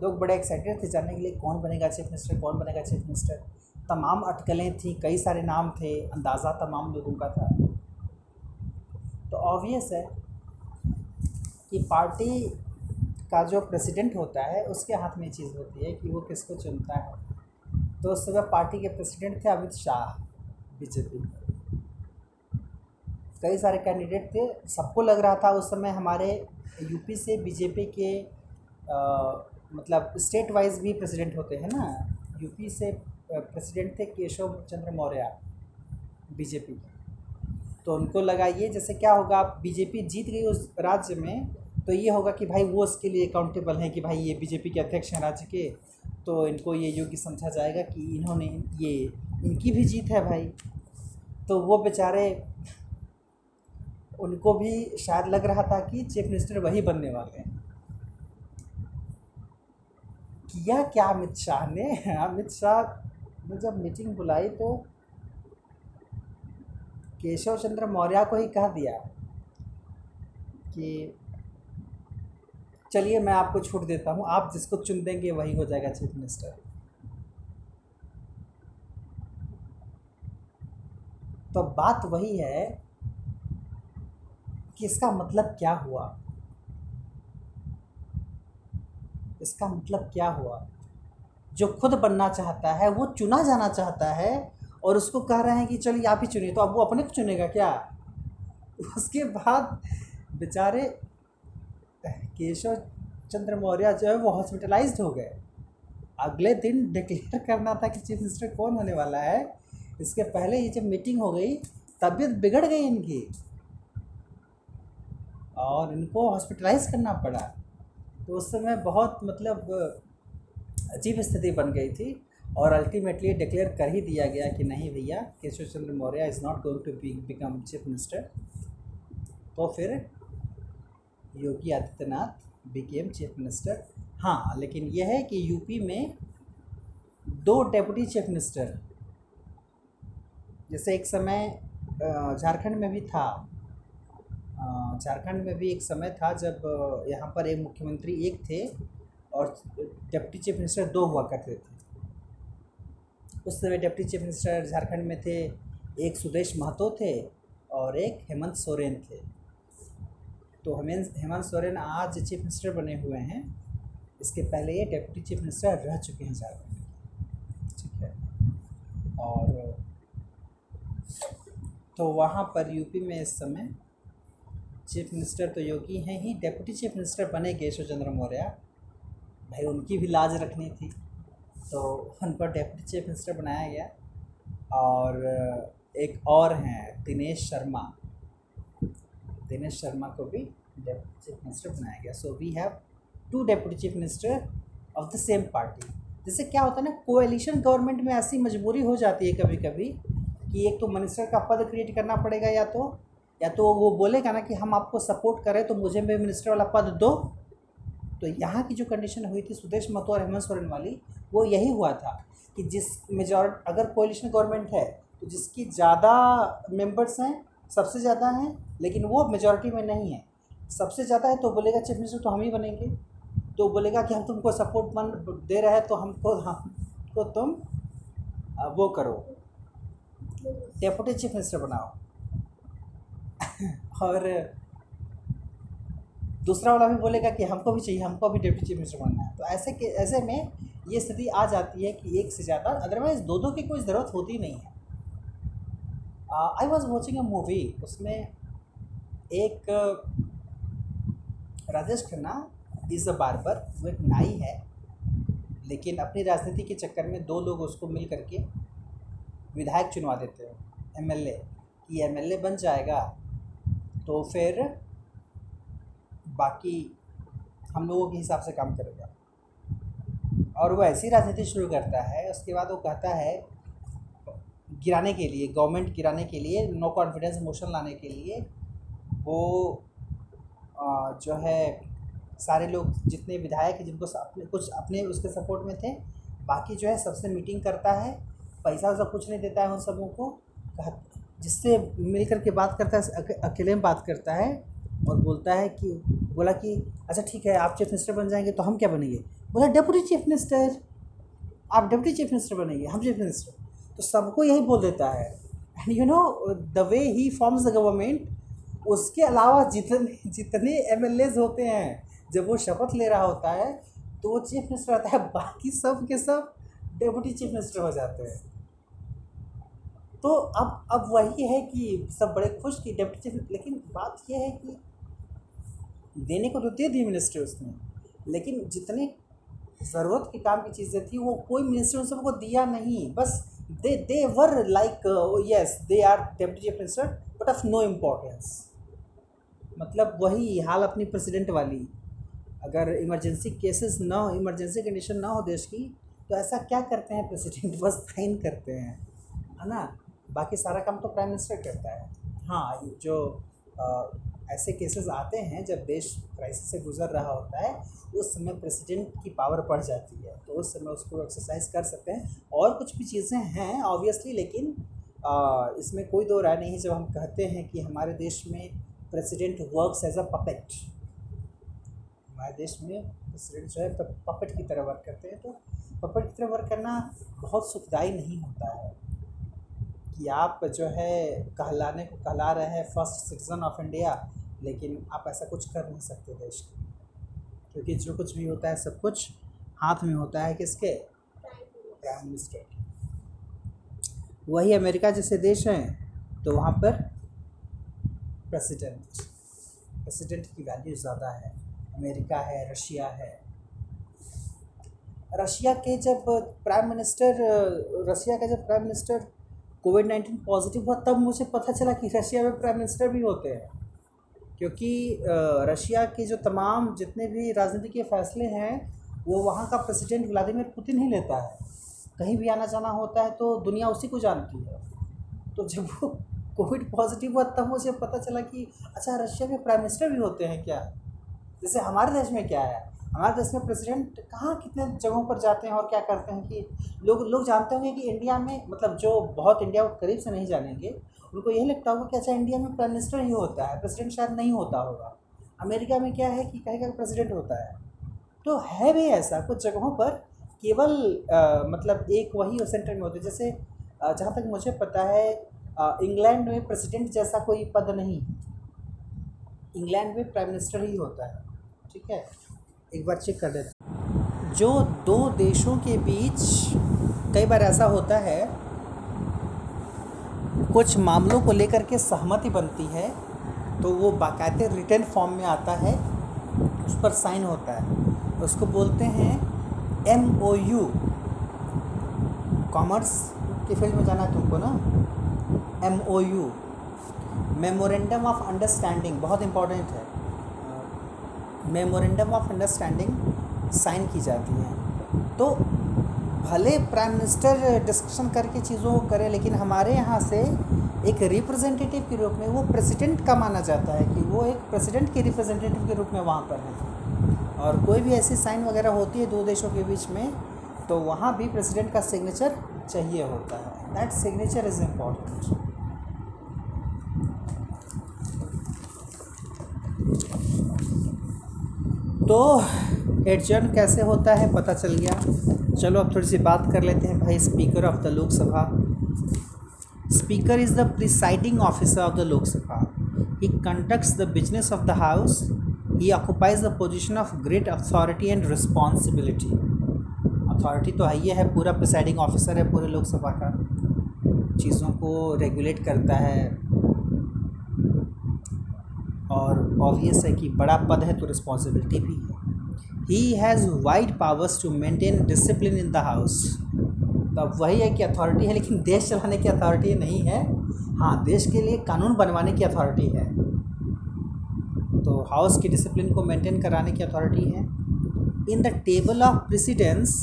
लोग बड़े एक्साइटेड थे जानने के लिए कौन बनेगा चीफ मिनिस्टर कौन बनेगा चीफ मिनिस्टर तमाम अटकलें थी कई सारे नाम थे अंदाज़ा तमाम लोगों का था। तो ऑबियस है कि पार्टी का जो प्रेसिडेंट होता है उसके हाथ में चीज़ होती है कि वो किसको चुनता है। तो उस समय पार्टी के प्रेसिडेंट थे अमित शाह बीजेपी कई सारे कैंडिडेट थे। सबको लग रहा था उस समय हमारे यूपी से बीजेपी के आ, मतलब स्टेट वाइज भी प्रेसिडेंट होते हैं ना। यूपी से प्रेसिडेंट थे केशव चंद्र मौर्य, बीजेपी तो उनको लगा ये जैसे क्या होगा, आप बीजेपी जीत गई उस राज्य में तो ये होगा कि भाई वो उसके लिए अकाउंटेबल हैं कि भाई ये बीजेपी के अध्यक्ष हैं राज्य के तो इनको ये योग्य समझा जाएगा कि इन्होंने ये, इनकी भी जीत है भाई। तो वो बेचारे, उनको भी शायद लग रहा था कि चीफ मिनिस्टर वही बनने वाले हैं। किया क्या अमित शाह ने? अमित शाह ने जब मीटिंग बुलाई तो केशव चंद्र मौर्य को ही कह दिया कि चलिए मैं आपको छूट देता हूँ, आप जिसको चुन देंगे वही हो जाएगा चीफ मिनिस्टर। तो बात वही है कि इसका मतलब क्या हुआ? इसका मतलब क्या हुआ? जो खुद बनना चाहता है, वो चुना जाना चाहता है और उसको कह रहे हैं कि चलिए आप ही चुनिए तो अब वो अपने को चुनेगा क्या? उसके बाद बेचारे केशव चंद्र मौर्य जो है वो हॉस्पिटलाइज्ड हो गए। अगले दिन डिक्लेयर करना था कि चीफ मिनिस्टर कौन होने वाला है। इसके पहले ये जब मीटिंग हो गई, तबीयत बिगड़ गई इनकी और इनको हॉस्पिटलाइज करना पड़ा। तो उस समय बहुत मतलब अजीब स्थिति बन गई थी और अल्टीमेटली डिक्लेयर कर ही दिया गया कि नहीं भैया, Keshav Chandra Maurya is not going to be become chief minister तो फिर Yogi Adityanath became chief minister हाँ लेकिन यह है कि यूपी में दो डेप्यूटी चीफ मिनिस्टर जैसे एक समय झारखंड में भी था। झारखंड में भी एक समय था जब यहाँ पर एक मुख्यमंत्री एक थे। और डिप्टी चीफ मिनिस्टर दो हुआ करते थे। उस समय डिप्टी चीफ मिनिस्टर झारखंड में थे, एक सुदेश महतो थे और एक हेमंत सोरेन थे। तो हेमंत हेमंत सोरेन आज चीफ मिनिस्टर बने हुए हैं। इसके पहले ये डिप्टी चीफ मिनिस्टर रह चुके हैं झारखंड ठीक है? और तो वहाँ पर यूपी में इस समय चीफ मिनिस्टर तो योगी हैं ही। डेप्यूटी चीफ मिनिस्टर बने केशव चंद्र मौर्य। भाई उनकी भी लाज रखनी थी। तो उन पर डेप्टी चीफ मिनिस्टर बनाया गया। और एक और हैं, दिनेश शर्मा। दिनेश शर्मा को भी डेप्यूटी चीफ मिनिस्टर बनाया गया। So we have two deputy chief minister of the same party जैसे क्या होता है ना कोएलिशन गवर्नमेंट में ऐसी मजबूरी हो जाती है कभी कभी कि एक तो मिनिस्टर का पद क्रिएट करना पड़ेगा या तो या तो वो बोलेगा ना कि हम आपको सपोर्ट करें तो मुझे भी मिनिस्टर वाला पद दो। तो यहाँ की जो कंडीशन हुई थी सुदेश महतो और हेमंत सोरेन वाली, वो यही हुआ था कि जिस मेजॉर अगर कोलिशन गवर्नमेंट है तो जिसकी ज़्यादा मेंबर्स हैं, सबसे ज़्यादा हैं, लेकिन वो मेजॉरिटी में नहीं है। सबसे ज़्यादा है तो बोलेगा, चीफ मिनिस्टर तो हम ही बनेंगे। तो बोलेगा कि हम तुमको सपोर्ट मन दे रहे हैं तो हमको हमको तुम वो करो। डेपुटी चीफ मिनिस्टर बनाओ। और दूसरा वाला भी बोलेगा कि हमको भी चाहिए, हमको भी डिप्टी चीफ मिनिस्टर बनना है। तो ऐसे के, ऐसे में ये स्थिति आ जाती है कि एक से ज़्यादा अदरवाइज़ दो दो की कोई ज़रूरत होती नहीं है। I was watching a movie उसमें एक Rajesh Khanna is a barber वो एक नाई है, लेकिन अपनी राजनीति के चक्कर में दो लोग उसको मिल करके विधायक चुनवा देते हैं एमएलए कि एमएलए बन जाएगा तो फिर बाकी हम लोगों के हिसाब से काम करेगा। और वो ऐसी राजनीति शुरू करता है, उसके बाद वो कहता है, गिराने के लिए गवर्नमेंट गिराने के लिए नो कॉन्फिडेंस मोशन लाने के लिए, वो जो है, सारे लोग जितने विधायक हैं, जिनको अपने कुछ अपने उसके सपोर्ट में थे, बाकी जो है, सबसे मीटिंग करता है, पैसा वैसा कुछ नहीं देता है उन सबों को जिससे मिल कर के बात करता है अकेले में बात करता है और बोलता है कि, बोला कि अच्छा ठीक है, आप चीफ मिनिस्टर बन जाएँगे तो हम क्या बनेंगे? बोला डेप्यूटी चीफ मिनिस्टर आप डेप्यूटी चीफ मिनिस्टर बनेंगे, हम चीफ मिनिस्टर तो सबको यही बोल देता है। And you know the way he forms the government उसके अलावा जितने जितने एम होते हैं, जब वो शपथ ले रहा होता है तो वो चीफ मिनिस्टर आता है, बाकी सब के सब डेप्यूटी चीफ मिनिस्टर हो जाते हैं। तो अब अब वही है कि सब बड़े खुश कि डेप्यूटी चीफ लेकिन बात यह है कि देने को तो दे दी मिनिस्टर उसने। लेकिन जितने ज़रूरत के काम की चीज़ें थी वो कोई मिनिस्टर उन सबको दिया नहीं। बस they they were like yes they are deputy chief minister but of no importance मतलब वही हाल अपनी प्रेसिडेंट वाली। अगर इमरजेंसी केसेस ना हो इमरजेंसी कंडीशन ना हो देश की तो ऐसा क्या करते हैं प्रेसिडेंट बस साइन करते हैं। है ना? बाकी सारा काम तो प्राइम मिनिस्टर करता है। हाँ जो आ, ऐसे केसेस आते हैं जब देश क्राइसिस से गुजर रहा होता है उस समय प्रेसिडेंट की पावर बढ़ जाती है। तो उस समय उसको एक्सरसाइज कर सकते हैं और कुछ भी चीज़ें हैं ऑब्वियसली लेकिन आ, इसमें कोई दो राय नहीं जब हम कहते हैं कि हमारे देश में president works as a puppet हमारे देश में प्रेसिडेंट जो है पपेट की तरह वर्क करते हैं। तो पपेट की तरह वर्क करना बहुत सुखदाई नहीं होता है कि आप जो है कहलाने को कहला रहे हैं। फ़र्स्ट सिटीज़न ऑफ़ इंडिया लेकिन आप ऐसा कुछ कर नहीं सकते देश के क्योंकि जो कुछ भी होता है, सब कुछ हाथ में होता है किसके? प्राइम मिनिस्टर वही अमेरिका जैसे देश हैं तो वहाँ पर प्रेसिडेंट प्रेसिडेंट की वैल्यू ज़्यादा है। अमेरिका है, रशिया है। रशिया के जब प्राइम मिनिस्टर रशिया का जब prime minister covid nineteen positive हुआ, तब मुझे पता चला कि रशिया में प्राइम मिनिस्टर भी होते हैं। क्योंकि रशिया के जो तमाम जितने भी राजनीति के फैसले हैं, वो वहाँ का प्रेसिडेंट व्लादिमिर पुतिन ही लेता है। कहीं भी आना जाना होता है तो दुनिया उसी को जानती है। तो जब वो कोविड पॉजिटिव हुआ, तब मुझे पता चला कि अच्छा रशिया के प्राइम मिनिस्टर भी होते हैं क्या? जैसे हमारे देश में क्या है? हमारे देश में प्रेसिडेंट कहाँ कितने जगहों पर जाते हैं और क्या करते हैं कि लोग लोग जानते होंगे कि इंडिया में मतलब जो बहुत इंडिया को करीब से नहीं जानेंगे, उनको यही लगता होगा कि अच्छा इंडिया में प्राइम मिनिस्टर ही होता है प्रेसिडेंट शायद नहीं होता होगा। अमेरिका में क्या है कि कहेगा प्रेसिडेंट होता है। तो है भी ऐसा, कुछ जगहों पर केवल मतलब एक वही सेंटर में होते जैसे जहाँ तक मुझे पता है इंग्लैंड में प्रेसिडेंट जैसा कोई पद नहीं। इंग्लैंड में प्राइम मिनिस्टर ही होता है, ठीक है? एक बार चेक कर लेते जो दो देशों के बीच कई बार ऐसा होता है, कुछ मामलों को लेकर के सहमति बनती है तो वो बाकायदे रिटर्न फॉर्म में आता है, उस पर साइन होता है। उसको बोलते हैं एम ओ यू कॉमर्स के फ़ील्ड में जाना है तुमको ना? M O U memorandum of understanding बहुत इम्पोर्टेंट है। मेमोरेंडम ऑफ़ अंडरस्टैंडिंग साइन की जाती है। तो भले प्राइम मिनिस्टर डिस्कशन करके चीज़ों को करे, लेकिन हमारे यहाँ से एक रिप्रेजेंटेटिव के रूप में वो प्रेसिडेंट का माना जाता है कि वो एक प्रेसिडेंट के रिप्रेजेंटेटिव के रूप में वहाँ पर है। और कोई भी ऐसी साइन वगैरह होती है दो देशों के बीच में तो वहाँ भी प्रेसिडेंट का सिग्नेचर चाहिए होता है। दैट सिग्नेचर इज़ इंपॉर्टेंट तो एडजर्न कैसे होता है पता चल गया। चलो अब थोड़ी सी बात कर लेते हैं भाई speaker of the Lok Sabha speaker is the presiding officer of the Lok Sabha he conducts the business of the house he occupies the position of great authority and responsibility authority तो है है पूरा presiding officer है पूरे लोकसभा का। चीज़ों को regulate करता है। और ऑब्वियस है कि बड़ा पद है तो रिस्पॉन्सिबिलिटी भी है। He has wide powers to maintain discipline in the house तो अब वही है कि अथॉरिटी है, लेकिन देश चलाने की अथॉरिटी नहीं है। हाँ देश के लिए कानून बनवाने की अथॉरिटी है। तो हाउस की डिसिप्लिन को मेंटेन कराने की अथॉरिटी है। In the table of precedence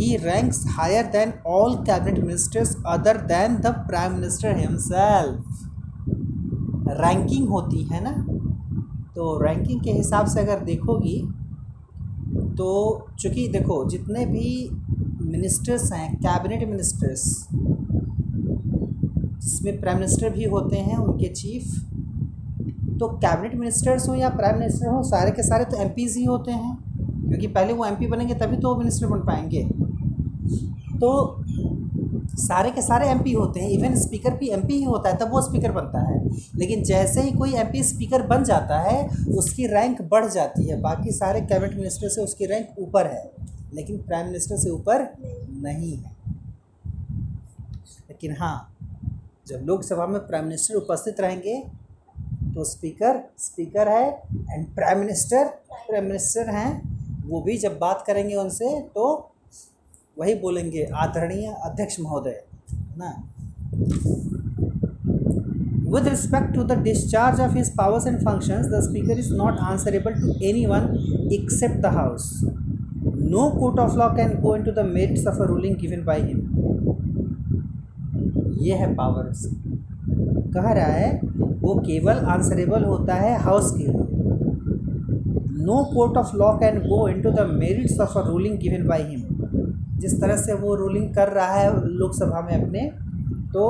he ranks higher than all cabinet ministers other than the prime minister himself ranking होती है ना? तो रैंकिंग के हिसाब से अगर देखोगी तो चूँकि देखो, जितने भी मिनिस्टर्स हैं कैबिनेट मिनिस्टर्स जिसमें प्राइम मिनिस्टर भी होते हैं, उनके चीफ तो कैबिनेट मिनिस्टर्स हों या प्राइम मिनिस्टर हों, सारे के सारे तो एम ही होते हैं। क्योंकि पहले वो एमपी बनेंगे, तभी तो वो मिनिस्टर बन पाएँगे। तो सारे के सारे एमपी होते हैं इवन स्पीकर भी एमपी ही होता है, तब वो स्पीकर बनता है। लेकिन जैसे ही कोई एमपी स्पीकर बन जाता है, उसकी रैंक बढ़ जाती है। बाकी सारे कैबिनेट मिनिस्टर से उसकी रैंक ऊपर है, लेकिन प्राइम मिनिस्टर से ऊपर नहीं है। लेकिन हाँ जब लोकसभा में प्राइम मिनिस्टर उपस्थित रहेंगे तो स्पीकर स्पीकर है and prime minister prime minister हैं, वो भी जब बात करेंगे उनसे तो वही बोलेंगे आदरणीय अध्यक्ष महोदय ना? With respect to the discharge of his powers and functions the speaker is not answerable to any one except the house no court of law can go into the merits of a ruling given by him ये है powers कह रहा है, वो केवल answerable होता है house के लिए. No court of law can go into the merits of a ruling given by him जिस तरह से वो रूलिंग कर रहा है लोकसभा में अपने तो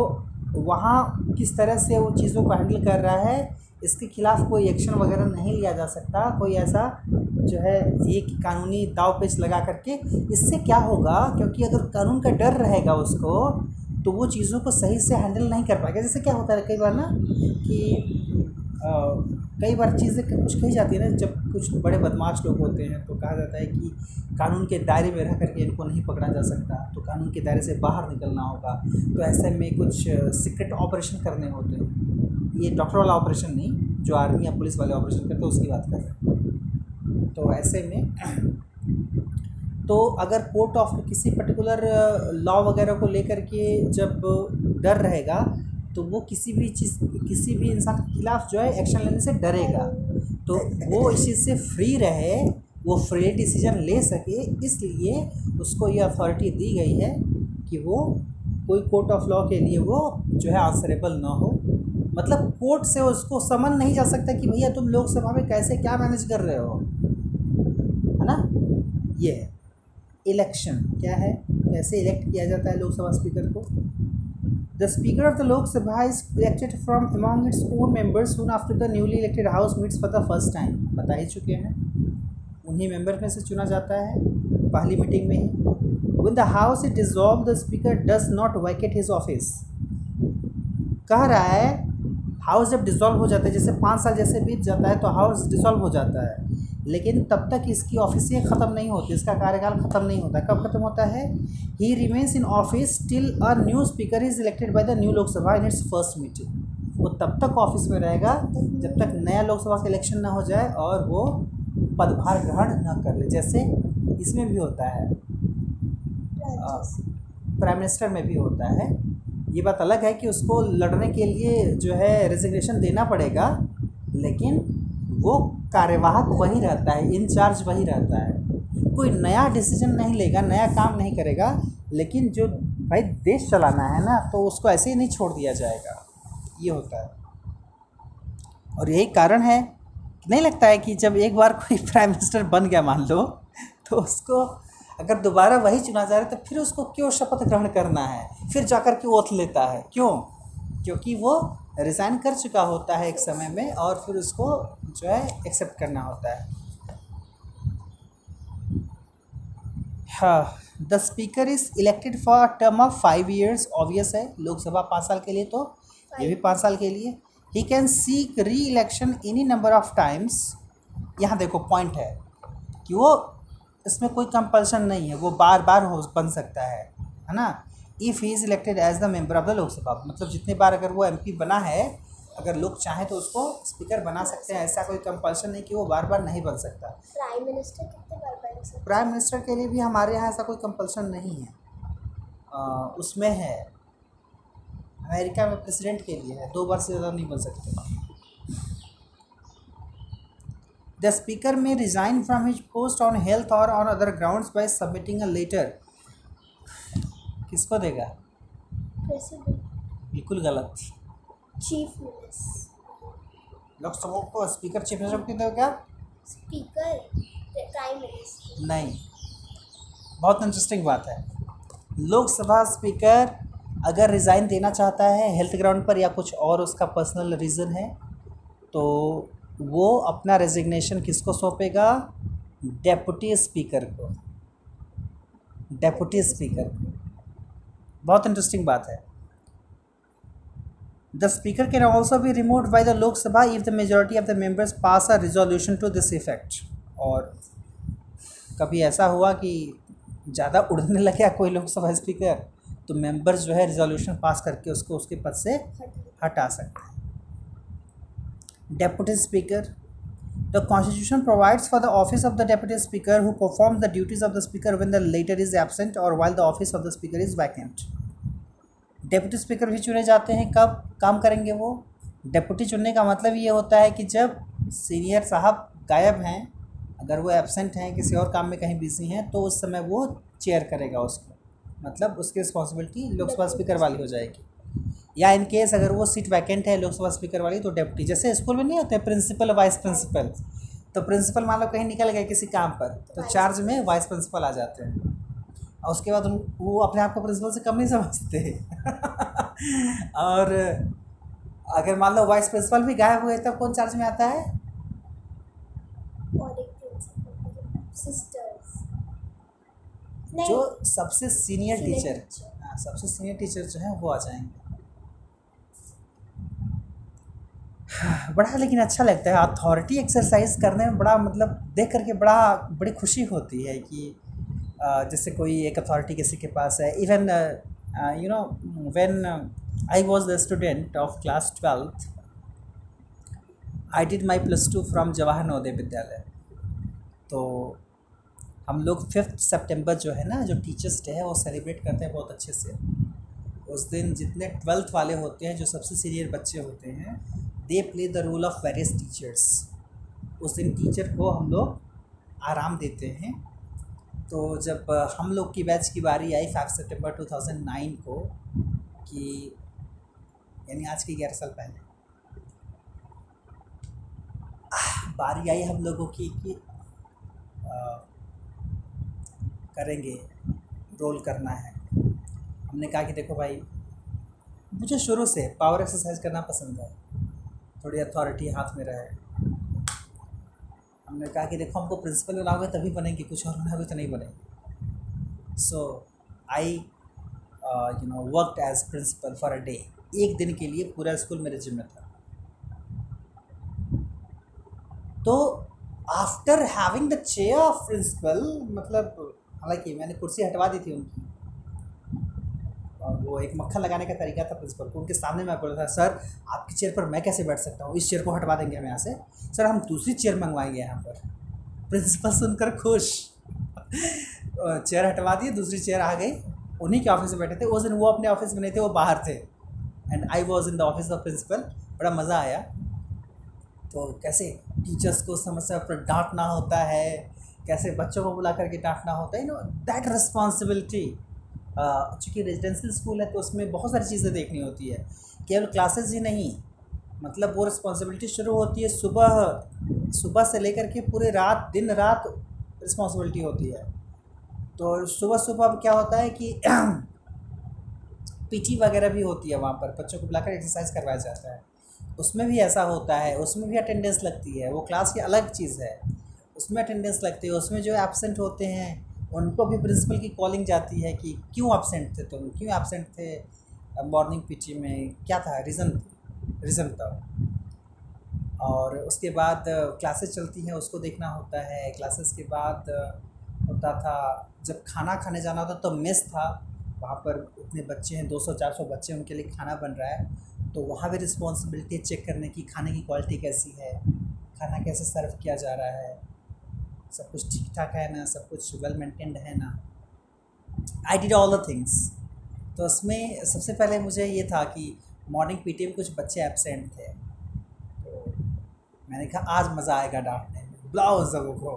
वहाँ किस तरह से वो चीज़ों को हैंडल कर रहा है इसके खिलाफ़ कोई एक्शन वगैरह नहीं लिया जा सकता। कोई ऐसा जो है एक कानूनी दाव पेच लगा करके इससे क्या होगा? क्योंकि अगर कानून का डर रहेगा उसको तो वो चीज़ों को सही से हैंडल नहीं कर पाएगा। जैसे क्या होता है कई बार ना कि अ, कई बार चीज़ें कुछ कही जाती है ना, जब कुछ बड़े बदमाश लोग होते हैं तो कहा जाता है कि कानून के दायरे में रह करके इनको नहीं पकड़ा जा सकता तो कानून के दायरे से बाहर निकलना होगा। तो ऐसे में कुछ सीक्रेट ऑपरेशन करने होते हैं। ये डॉक्टर वाला ऑपरेशन नहीं, जो आर्मी या पुलिस वाले ऑपरेशन करते हैं, उसकी बात कर रहे हैं। तो ऐसे में तो अगर कोर्ट ऑफ़ किसी पर्टिकुलर लॉ वगैरह को लेकर के जब डर रहेगा तो वो किसी भी चीज़, किसी भी इंसान के खिलाफ जो है एक्शन लेने से डरेगा। तो वो इस चीज़ से फ्री रहे, वो फ्री डिसीज़न ले सके, इसलिए उसको ये अथॉरिटी दी गई है कि वो कोई कोर्ट ऑफ़ लॉ के लिए वो जो है आंसरेबल ना हो। मतलब कोर्ट से उसको समन नहीं जा सकता कि भैया तुम लोकसभा में कैसे क्या मैनेज कर रहे हो? है ना? ये है इलेक्शन क्या है? कैसे इलेक्ट किया जाता है लोकसभा स्पीकर को? The speaker of the Lok Sabha is elected from among its own members soon after the newly elected house meets for the first time बता ही चुके हैं। उन्हीं मेंबर में से चुना जाता है। पहली मीटिंग में ही। When the house is dissolved the speaker does not vacate his office कह रहा है हाउस जब डिसॉल्व हो जाता है, जैसे पाँच साल जैसे बीत जाता है तो हाउस डिजॉल्व हो जाता है। लेकिन तब तक इसकी ऑफिसें ख़त्म नहीं होती इसका कार्यकाल ख़त्म नहीं होता। कब ख़त्म होता है? He remains in office till a new speaker is elected by the new Lok Sabha in its first meeting वो तब तक ऑफ़िस में रहेगा जब तक नया लोकसभा का इलेक्शन ना हो जाए और वो पदभार ग्रहण न कर ले जैसे इसमें भी होता है। प्राइम मिनिस्टर में भी होता है। ये बात अलग है कि उसको लड़ने के लिए जो है रेजिग्नेशन देना पड़ेगा लेकिन वो कार्यवाहक वही रहता है इंचार्ज वही रहता है। कोई नया डिसीज़न नहीं लेगा, नया काम नहीं करेगा, लेकिन जो भाई देश चलाना है ना तो उसको ऐसे ही नहीं छोड़ दिया जाएगा। ये होता है। और यही कारण है नहीं लगता है कि जब एक बार कोई प्राइम मिनिस्टर बन गया, मान लो तो उसको अगर दोबारा वही चुना जा रहा है तो फिर उसको क्यों शपथ ग्रहण करना है? फिर जाकर के ओथ लेता है? क्यों? क्योंकि वो रिज़ाइन कर चुका होता है एक समय में और फिर उसको जो है एक्सेप्ट करना होता है। हाँ the speaker is elected for term of five years obvious है। लोकसभा पाँच साल के लिए तो ये भी पाँच साल के लिए। He can seek re election any number of times यहाँ देखो पॉइंट है कि वो, इसमें कोई कंपल्शन नहीं है। वो बार बार हो, बन सकता है। है ना? If he is elected as the member of the Lok Sabha मतलब जितने बार अगर वो एमपी बना है अगर लोग चाहें तो उसको स्पीकर बना सकते हैं। ऐसा कोई कंपल्सन नहीं कि वो बार बार नहीं बन सकता। प्राइम मिनिस्टर कितने बार बन सकते प्राइम मिनिस्टर के लिए भी हमारे यहाँ ऐसा कोई कंपल्सन नहीं है। आ, उसमें है। अमेरिका में प्रेसिडेंट के लिए है। दो बार से ज़्यादा नहीं बन सकते। The speaker may resign from his post on health or on other grounds by submitting a letter किसको देगा? बिल्कुल गलत। चीफ लोकसभा को स्पीकर चीफ मिनिस्टर को देगा? क्या स्पीकर प्राइम मिनिस्टर। नहीं। बहुत इंटरेस्टिंग बात है। लोकसभा स्पीकर अगर रिज़ाइन देना चाहता है हेल्थ ग्राउंड पर या कुछ और उसका पर्सनल रीज़न है तो वो अपना रेजिग्नेशन किसको सौंपेगा? डेपुटी स्पीकर को। डेपुटी स्पीकर को। बहुत इंटरेस्टिंग बात है। The speaker can also be remove by the Lok Sabha if the majority of the members pass a resolution to this effect और कभी ऐसा हुआ कि ज़्यादा उड़ने लगे कोई लोकसभा स्पीकर तो मेंबर्स जो है रिजोल्यूशन पास करके उसको उसके पद से हटा सकते हैं। Deputy speaker the constitution provides for the office of the deputy speaker who perform the duties of the speaker when the latter is absent or while the office of the speaker is vacant deputy speaker भी चुने जाते हैं, कब काम करेंगे वो? Deputy चुनने का मतलब ये होता है कि जब सीनियर साहब गायब हैं, अगर वो एबसेंट हैं, किसी और काम में कहीं बिज़ी हैं तो उस समय वो चेयर करेगा उसको। मतलब उसकी रिस्पॉन्सिबिलिटी लोकसभा स्पीकर वाली हो जाएगी। या इन केस अगर वो सीट वैकेंट है लोकसभा स्पीकर वाली तो डेप्टी जैसे स्कूल में नहीं होते प्रिंसिपल वाइस प्रिंसिपल तो प्रिंसिपल मान लो कहीं निकल गए किसी काम पर तो चार्ज में वाइस प्रिंसिपल आ जाते हैं। और उसके बाद उन वो अपने आप को प्रिंसिपल से कम नहीं समझते। और अगर मान लो वाइस प्रिंसिपल भी गायब हुए तब कौन चार्ज में आता है? जो सबसे सीनियर टीचर हाँ, सबसे सीनियर टीचर जो हैं वो आ जाएँगे हाँ, बड़ा लेकिन अच्छा लगता है। अथॉरिटी एक्सरसाइज करने में बड़ा मतलब देख करके बड़ा, बड़ी खुशी होती है कि जैसे कोई एक अथॉरिटी किसी के पास है। Even you know when I was the student of class twelfth I did my plus two from Jawahar Navodaya Vidyalaya तो हम लोग फिफ्थ सितंबर जो है ना, जो टीचर्स डे है, वो सेलिब्रेट करते हैं बहुत अच्छे से। उस दिन जितने ट्वेल्थ वाले होते हैं, जो सबसे सीनियर बच्चे होते हैं they play the role of various teachers उस दिन टीचर को हम लोग आराम देते हैं। तो जब हम लोग की बैच की बारी आई फाइव सितंबर 2009 को कि यानी आज के ग्यारह साल पहले। बारी आई हम लोगों की कि अ, करेंगे रोल करना है। हमने कहा कि देखो भाई मुझे शुरू से पावर एक्सरसाइज करना पसंद है। थोड़ी अथॉरिटी हाथ में रहे। हमने कहा कि देखो, हमको प्रिंसिपल बनाओगे तभी बनेंगे, कुछ और बनाओगे तो नहीं बनेंगे। So I you know work as principal for a day एक दिन के लिए पूरा स्कूल मेरे जिम्मे था। तो after having the chair of principal मतलब हालाँकि मैंने कुर्सी हटवा दी थी उनकी वो एक मक्खन लगाने का तरीका था प्रिंसिपल को। उनके सामने मैं बोला था, सर, आपकी चेयर पर मैं कैसे बैठ सकता हूँ? इस चेयर को हटवा देंगे हम यहाँ से। सर, हम दूसरी चेयर मंगवाएँगे यहाँ पर। प्रिंसिपल सुनकर खुश। चेयर हटवा दी दूसरी चेयर आ गई। उन्हीं के ऑफ़िस में बैठे थे। उस दिन वो अपने ऑफ़िस में नहीं थे, वो बाहर थे। And I was in the office of principal बड़ा मज़ा आया। तो कैसे टीचर्स को समस्या पर डांटना होता है? कैसे बच्चों को बुला करके डांटना होता है? यू नो दैट रिस्पॉन्सिबिलिटी चूँकि रेजिडेंशियल स्कूल है तो उसमें बहुत सारी चीज़ें देखनी होती है। केवल क्लासेस ही नहीं मतलब वो रिस्पॉन्सिबिलिटी शुरू होती है, सुबह सुबह से लेकर के पूरे रात, दिन, रात रिस्पॉन्सिबिलिटी होती है। तो सुबह सुबह क्या होता है कि पीटी वगैरह भी होती है वहाँ पर, बच्चों को बुलाकर एक्सरसाइज करवाया जाता है। उसमें भी ऐसा होता है, उसमें भी अटेंडेंस लगती है, वो क्लास की अलग चीज़ है। उसमें अटेंडेंस लगती है, उसमें जो एबसेंट होते हैं उनको भी प्रिंसिपल की कॉलिंग जाती है कि क्यों एबसेंट थे तुम? क्यों एबसेंट थे? मॉर्निंग पीटी में क्या था? रीज़न रीज़न था और उसके बाद क्लासेस चलती हैं, उसको देखना होता है। क्लासेस के बाद होता था, जब खाना खाने जाना होता तो मेस था। वहाँ पर इतने बच्चे हैं 200-400 बच्चे उनके लिए खाना बन रहा है। तो वहाँ भी रिस्पॉन्सिबिलिटी चेक करने की, खाने की क्वालिटी कैसी है? खाना कैसे सर्व किया जा रहा है? सब कुछ ठीक ठाक है ना, सब कुछ वेल मेंटेन्ड है ना। I did all the things तो उसमें सबसे पहले मुझे ये था कि मॉर्निंग पीटी में कुछ बच्चे एबसेंट थे। तो मैंने कहा, आज मज़ा आएगा डांटने में। उन सबों को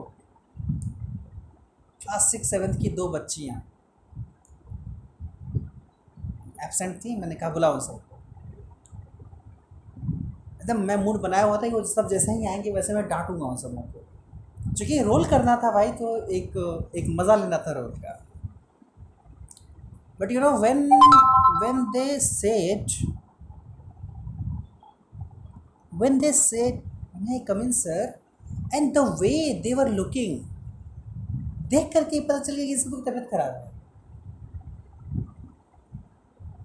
क्लास सिक्स सेवन्थ की दो बच्चियाँ। एबसेंट थी, मैंने कहा बुलाओ सबको एकदम मैं मूड बनाया हुआ था कि वो सब जैसे ही आएँगे, वैसे मैं डांटूँगा उन सबों को। चूँकि रोल करना था भाई तो एक एक मज़ा लेना था रोल का। But you know when when they set when they set come in, sir, and the way they were देख करके पता चल गया कि इसकी तबीयत खराब है।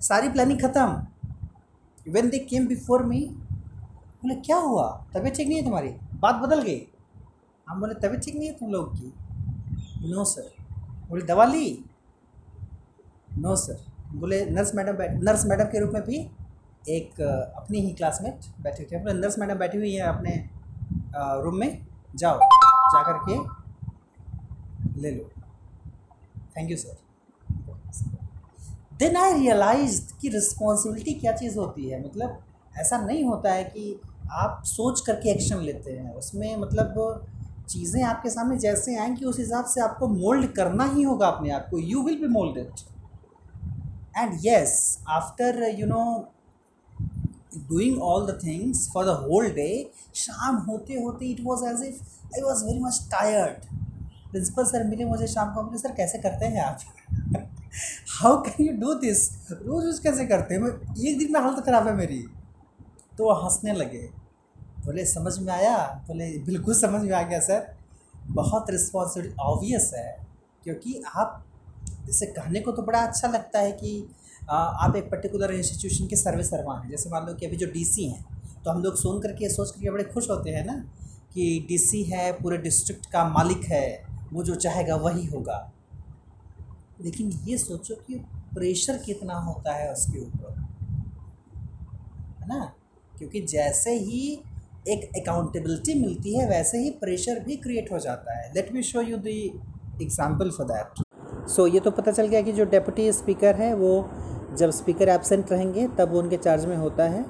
सारी प्लानिंग ख़त्म। When they came before me बोले, क्या हुआ? तबीयत ठीक नहीं है तुम्हारी? बात बदल गई। हम बोले तबीयत ठीक नहीं है तुम लोग की। नो सर बोले, दवा ली? नो सर बोले, नर्स मैडम बैठ, नर्स मैडम के रूप में भी एक, अपनी ही क्लासमेट बैठे थे। बोले, नर्स मैडम बैठी हुई है अपने रूम में। जाओ, जा कर के ले लो। Thank you sir then I realise कि रिस्पॉन्सिबिलिटी क्या चीज़ होती है? मतलब ऐसा नहीं होता है कि आप सोच करके एक्शन लेते हैं। उसमें मतलब चीज़ें आपके सामने जैसे आएँगी उस हिसाब से आपको मोल्ड करना ही होगा अपने आप को। You will be moulded and yes after you know doing all the things for the whole day शाम होते होते it was as if I was very much tired principal sir मिले मुझे शाम को, बोले सर कैसे करते हैं आप? How can you do this रोज़ रोज़ कैसे करते हैं? एक दिन में हालत ख़राब है मेरी. तो हंसने लगे। बोले, समझ में आया? बोले, बिल्कुल समझ में आ गया, सर। बहुत रिस्पॉन्सिबिलिटी ऑब्वियस है, क्योंकि आप, जैसे कहने को तो बड़ा अच्छा लगता है कि आप एक पर्टिकुलर इंस्टीट्यूशन के सर्वे सर्वा हैं। जैसे मान लो कि अभी जो डीसी हैं तो हम लोग सुन करके सोच करके बड़े खुश होते हैं ना, कि डीसी है, पूरे डिस्ट्रिक्ट का मालिक है, वो जो चाहेगा वही होगा। लेकिन ये सोचो कि प्रेशर कितना होता है उसके ऊपर। है ना? क्योंकि जैसे ही एक अकाउंटेबिलिटी मिलती है, वैसे ही प्रेशर भी क्रिएट हो जाता है। Let me show you the example for that so ये तो पता चल गया कि जो डेप्यूटी स्पीकर है, वो जब स्पीकर एबसेंट रहेंगे, तब वो उनके चार्ज में होता है।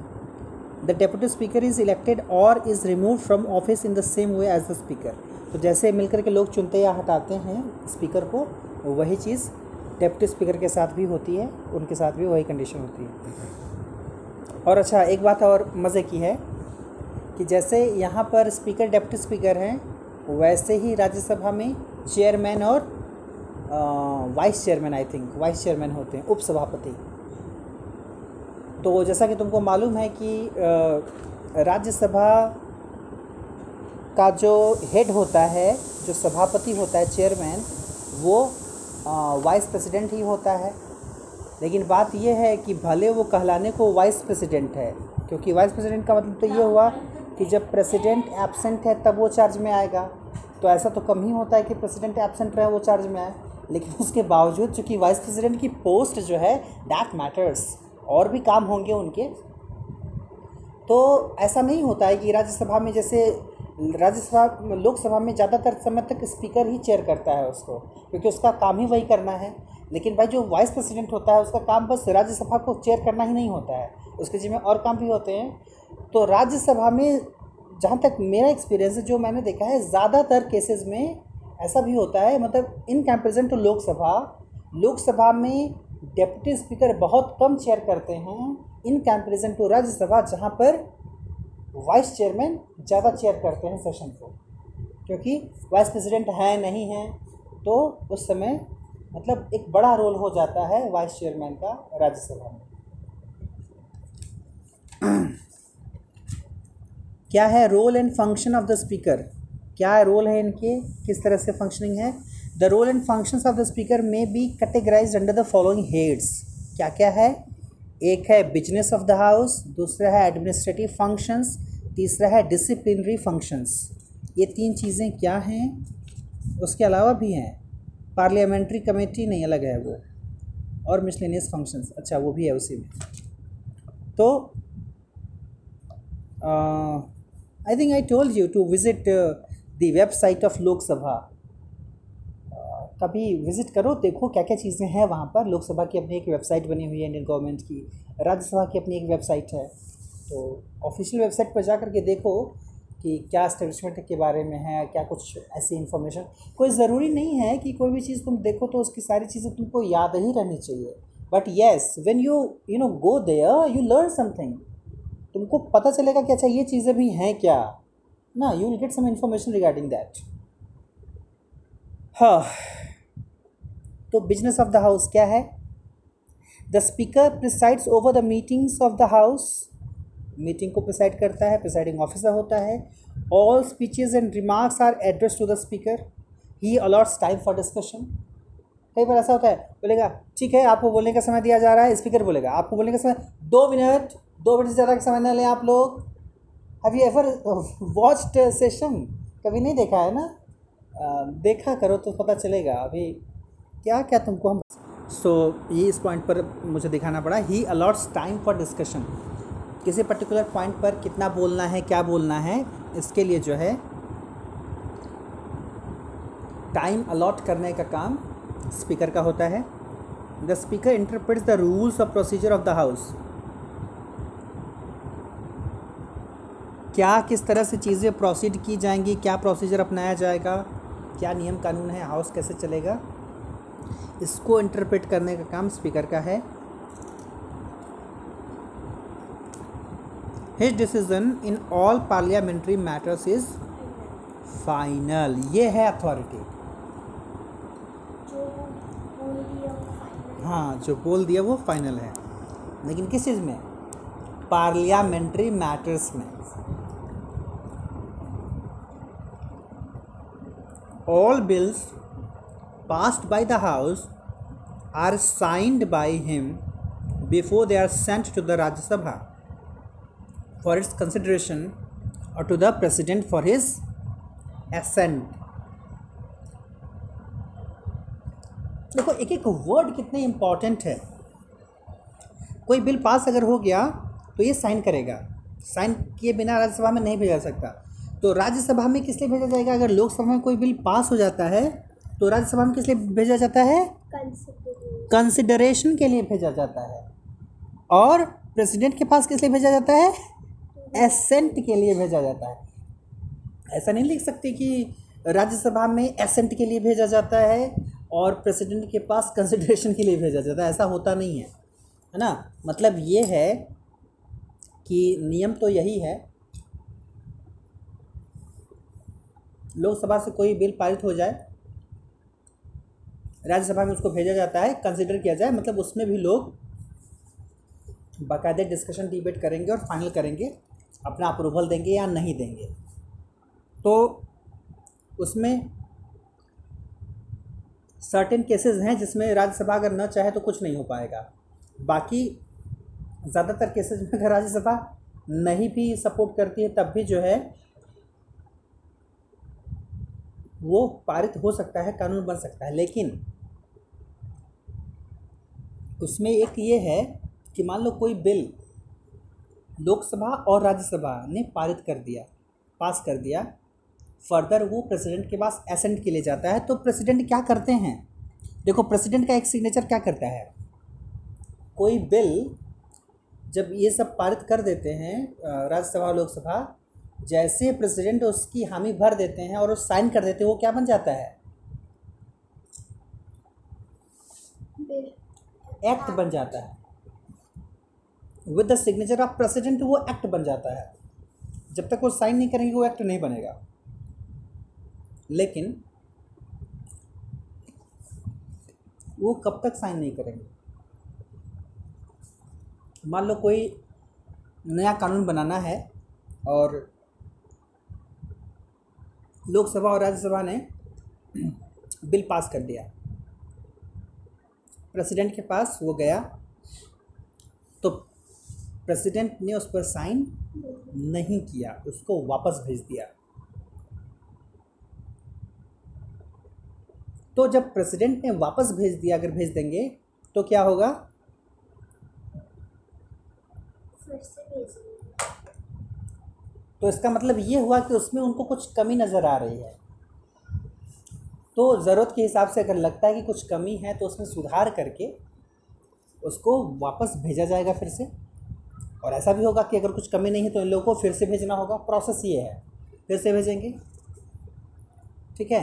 The deputy speaker is elected और is remove from office in the same way as the speaker तो जैसे मिलकर के लोग चुनते या हटाते हैं स्पीकर को, वही चीज़ डेप्यूटी स्पीकर के साथ भी होती है, उनके साथ भी वही कंडीशन होती है। और अच्छा एक बात और मज़े की है। कि जैसे यहाँ पर स्पीकर, डेप्टी स्पीकर हैं, वैसे ही राज्यसभा में चेयरमैन और vice chairman, I think, vice chairman होते हैं, उपसभापति। तो जैसा कि तुमको मालूम है कि राज्यसभा का जो हेड होता है, जो सभापति होता है, चेयरमैन, वो वाइस प्रेसिडेंट ही होता है। लेकिन बात यह है कि भले वो कहलाने को वाइस प्रेसिडेंट है, क्योंकि वाइस प्रेसिडेंट का मतलब तो ये हुआ कि जब प्रेसिडेंट एबसेंट है, तब वो चार्ज में आएगा। तो ऐसा तो कम ही होता है कि प्रेसिडेंट एबसेंट रहे, वो चार्ज में आए। लेकिन उसके बावजूद, चूँकि वाइस प्रेसिडेंट की पोस्ट जो है दैट मैटर्स और भी काम होंगे उनके। तो ऐसा नहीं होता है कि राज्यसभा में जैसे, राज्यसभा, लोकसभा में ज़्यादातर समय तक स्पीकर ही चेयर करता है उसको, क्योंकि उसका काम ही वही करना है। लेकिन भाई, जो वाइस प्रेसिडेंट होता है, उसका काम बस राज्यसभा को चेयर करना ही नहीं होता है। उसके जिम्मे और काम भी होते हैं। तो राज्यसभा में जहाँ तक मेरा एक्सपीरियंस है, जो मैंने देखा है, ज़्यादातर केसेस में ऐसा भी होता है मतलब in comparison to Lok Sabha Lok Sabha में डेप्यूटी स्पीकर बहुत कम चेयर करते हैं इन कंपेरिजन टू राज्यसभा, जहाँ पर वाइस चेयरमैन ज़्यादा चेयर करते हैं सेशन को। क्योंकि वाइस प्रेसिडेंट है नहीं है तो उस समय मतलब एक बड़ा रोल हो जाता है वाइस चेयरमैन का राज्यसभा में। क्या है role and function of the speaker क्या रोल है इनके? किस तरह से फंक्शनिंग है? The role and function of the speaker may be categorise under the following heads क्या क्या है? एक है बिज़नेस ऑफ़ द हाउस दूसरा है एडमिनिस्ट्रेटिव फ़ंक्शंस तीसरा है डिसिप्लिनरी फ़ंक्शंस ये तीन चीज़ें क्या हैं? उसके अलावा भी हैं। पार्लियामेंट्री कमेटी नहीं अलग है वो। और मिसलेनियस फ़ंक्शंस अच्छा वो भी है उसी में। तो I think I told you to visit the website of Lok Sabha कभी विज़िट करो, देखो क्या क्या चीज़ें हैं वहाँ पर। लोकसभा की अपनी एक वेबसाइट बनी हुई है इंडियन गवर्नमेंट की। राज्यसभा की अपनी एक वेबसाइट है। तो ऑफिशियल वेबसाइट पर जा कर के देखो कि क्या इस्टेब्लिशमेंट के बारे में है, क्या कुछ ऐसी इन्फॉर्मेशन कोई ज़रूरी नहीं है कि कोई भी चीज़ तुम देखो तो उसकी सारी चीज़ें तुमको याद ही रहनी चाहिए। But yes when you you know go there you learn something तुमको पता चलेगा कि अच्छा ये चीज़ें भी हैं क्या? ना you will get some information regarding that हाँ। तो बिज़नेस ऑफ़ द हाउस क्या है? The speaker presides over the meetings of the house meeting को प्रिसाइड करता है प्रिसाइडिंग ऑफिसर होता है। All speeches and remarks are address to the speaker he allots time for discussion कई बार ऐसा होता है, बोलेगा, ठीक है, आपको बोलने का समय दिया जा रहा है। स्पीकर बोलेगा, आपको बोलने का समय, दो मिनट दो मिनट से ज़्यादा का समय न लें आप लोग। Have you ever watched session कभी नहीं देखा है ना? Uh, देखा करो तो पता चलेगा। अभी क्या क्या तुमको हम सो so, ये इस पॉइंट पर मुझे दिखाना पड़ा। He allots time for discussion किसी पर्टिकुलर पॉइंट पर कितना बोलना है क्या बोलना है इसके लिए जो है टाइम अलॉट करने का काम स्पीकर का होता है। The speaker interprets the rules of procedure of the house क्या किस तरह से चीज़ें प्रोसीड की जाएँगी क्या प्रोसीजर अपनाया जाएगा क्या नियम कानून है हाउस कैसे चलेगा इसको इंटरप्रेट करने का काम स्पीकर का है। His decision in all parliamentary matters is final ये है अथॉरिटी हाँ। जो बोल दिया वो फाइनल है। लेकिन किस चीज़ में? पार्लियामेंट्री मैटर्स में। All bills passed by the house are signed by him before they are sent to the Rajya Sabha for its consideration or to the president for his assent. देखो एक एक word कितने important है कोई bill pass अगर हो गया तो ये साइन करेगा साइन किए बिना राज्यसभा में नहीं भेजा सकता तो राज्यसभा में किस लिए भेजा जाएगा? अगर लोकसभा में कोई बिल पास हो जाता है तो राज्यसभा में किस लिए भेजा जाता है? कंसिडरेशन के लिए भेजा जाता है। और प्रेसिडेंट के पास किस लिए भेजा जाता है? एसेंट के लिए भेजा जाता है। ऐसा नहीं लिख सकते कि राज्यसभा में एसेंट के लिए भेजा जाता है और प्रेसिडेंट के पास कंसिडरेशन के लिए भेजा जाता है। ऐसा होता नहीं है है ना? मतलब ये है कि नियम तो यही है लोकसभा से कोई बिल पारित हो जाए, राज्यसभा में उसको भेजा जाता है कंसिडर किया जाए मतलब उसमें भी लोग बाकायदे डिस्कशन डिबेट करेंगे और फाइनल करेंगे, अपना अप्रूवल देंगे या नहीं देंगे। तो उसमें सर्टेन केसेस हैं जिसमें राज्यसभा अगर न चाहे तो कुछ नहीं हो पाएगा। बाकी ज़्यादातर केसेस में अगर राज्यसभा नहीं भी सपोर्ट करती है, तब भी जो है वो पारित हो सकता है, कानून बन सकता है, लेकिन उसमें एक ये है कि मान लो कोई बिल लोकसभा और राज्यसभा ने पारित कर दिया, पास कर दिया, फर्दर वो प्रेसिडेंट के पास एसेंट के लिए जाता है तो प्रेसिडेंट क्या करते हैं? देखो, प्रेसिडेंट का एक सिग्नेचर क्या करता है? कोई बिल जब ये सब पारित कर देते हैं राज्यसभा लोकसभा जैसे प्रेसिडेंट उसकी हामी भर देते हैं और वो साइन कर देते हैं, वो क्या बन जाता है? एक्ट बन जाता है। With the signature of president वो एक्ट बन जाता है। जब तक वो साइन नहीं करेंगे, वो एक्ट नहीं बनेगा। लेकिन वो कब तक साइन नहीं करेंगे? मान लो कोई नया कानून बनाना है और लोकसभा और राज्यसभा ने बिल पास कर दिया। प्रेसिडेंट के पास वो गया। तो प्रेसिडेंट ने उस पर साइन नहीं किया, उसको वापस भेज दिया। तो जब प्रेसिडेंट ने वापस भेज दिया, अगर भेज देंगे तो क्या होगा? फिर से भेजेंगे। तो इसका मतलब ये हुआ कि उसमें उनको कुछ कमी नज़र आ रही है। तो ज़रूरत के हिसाब से अगर लगता है कि कुछ कमी है तो उसमें सुधार करके उसको वापस भेजा जाएगा फिर से। और ऐसा भी होगा कि अगर कुछ कमी नहीं है तो इन लोगों को फिर से भेजना होगा। प्रोसेस ये है। फिर से भेजेंगे। ठीक है?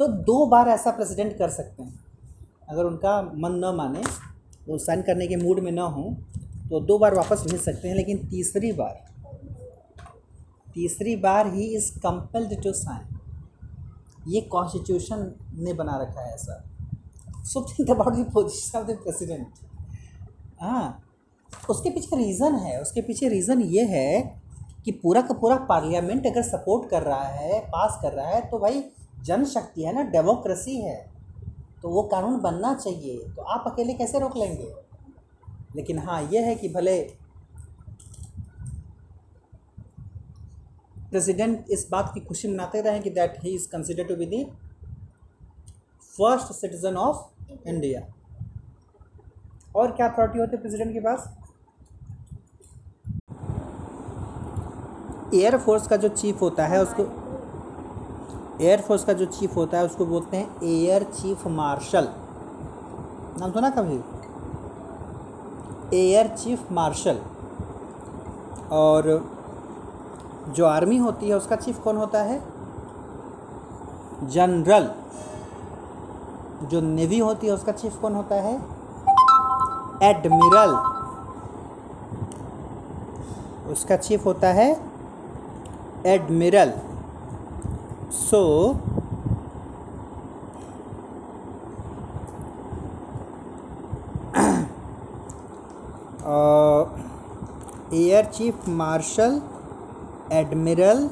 तो दो बार ऐसा प्रेसिडेंट कर सकते हैं। अगर उनका मन न माने, वो साइन करने के मूड में ना हो तो दो बार वापस भेज सकते हैं, लेकिन तीसरी बार तीसरी बार he is compelled to sign. ये कॉन्स्टिट्यूशन ने बना रखा है ऐसा। So think about the position of the president. हाँ उसके पीछे रीज़न है। उसके पीछे रीज़न ये है कि पूरा का पूरा पार्लियामेंट अगर सपोर्ट कर रहा है, पास कर रहा है तो भाई जनशक्ति है ना, डेमोक्रेसी है। तो वो कानून बनना चाहिए। तो आप अकेले कैसे रोक लेंगे? लेकिन हाँ ये है कि भले प्रेसिडेंट इस बात की खुशी मनाते रहे कि that he is consider to be the first citizen of India और क्या अथॉरिटी होती है प्रेसिडेंट के पास? एयर फोर्स का जो चीफ होता है, उसको एयर फोर्स का जो चीफ होता है, उसको बोलते हैं एयर चीफ मार्शल नाम सुना कभी? एयर चीफ मार्शल और जो आर्मी होती है, उसका चीफ कौन होता है? जनरल जो नेवी होती है, उसका चीफ कौन होता है? एडमिरल उसका चीफ होता है admiral so air chief marshal admiral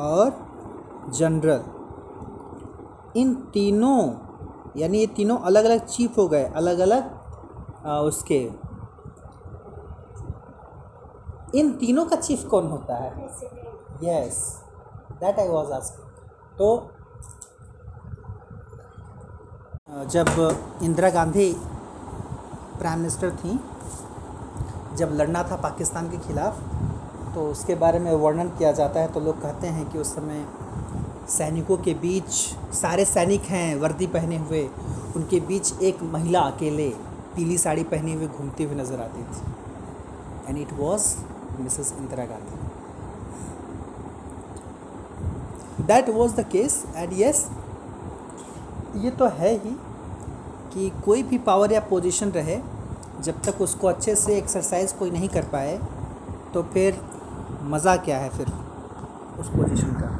और जनरल। इन तीनों यानी ये तीनों अलग अलग चीफ हो गए अलग अलग आ, उसके। इन तीनों का चीफ कौन होता है? Yes that I was asking तो जब इंदिरा गांधी प्राइम मिनिस्टर थी जब लड़ना था पाकिस्तान के खिलाफ तो उसके बारे में वर्णन किया जाता है तो लोग कहते हैं कि उस समय सैनिकों के बीच सारे सैनिक हैं, वर्दी पहने हुए। उनके बीच एक महिला अकेले पीली साड़ी पहने हुए घूमती हुई नज़र आती थी। And it was Mrs Indira Gandhi that was the case and yes ये तो है ही कि कोई भी पावर या पोजीशन रहे, जब तक उसको अच्छे से एक्सरसाइज कोई नहीं कर पाए तो फिर मज़ा क्या है फिर उस पोजीशन का?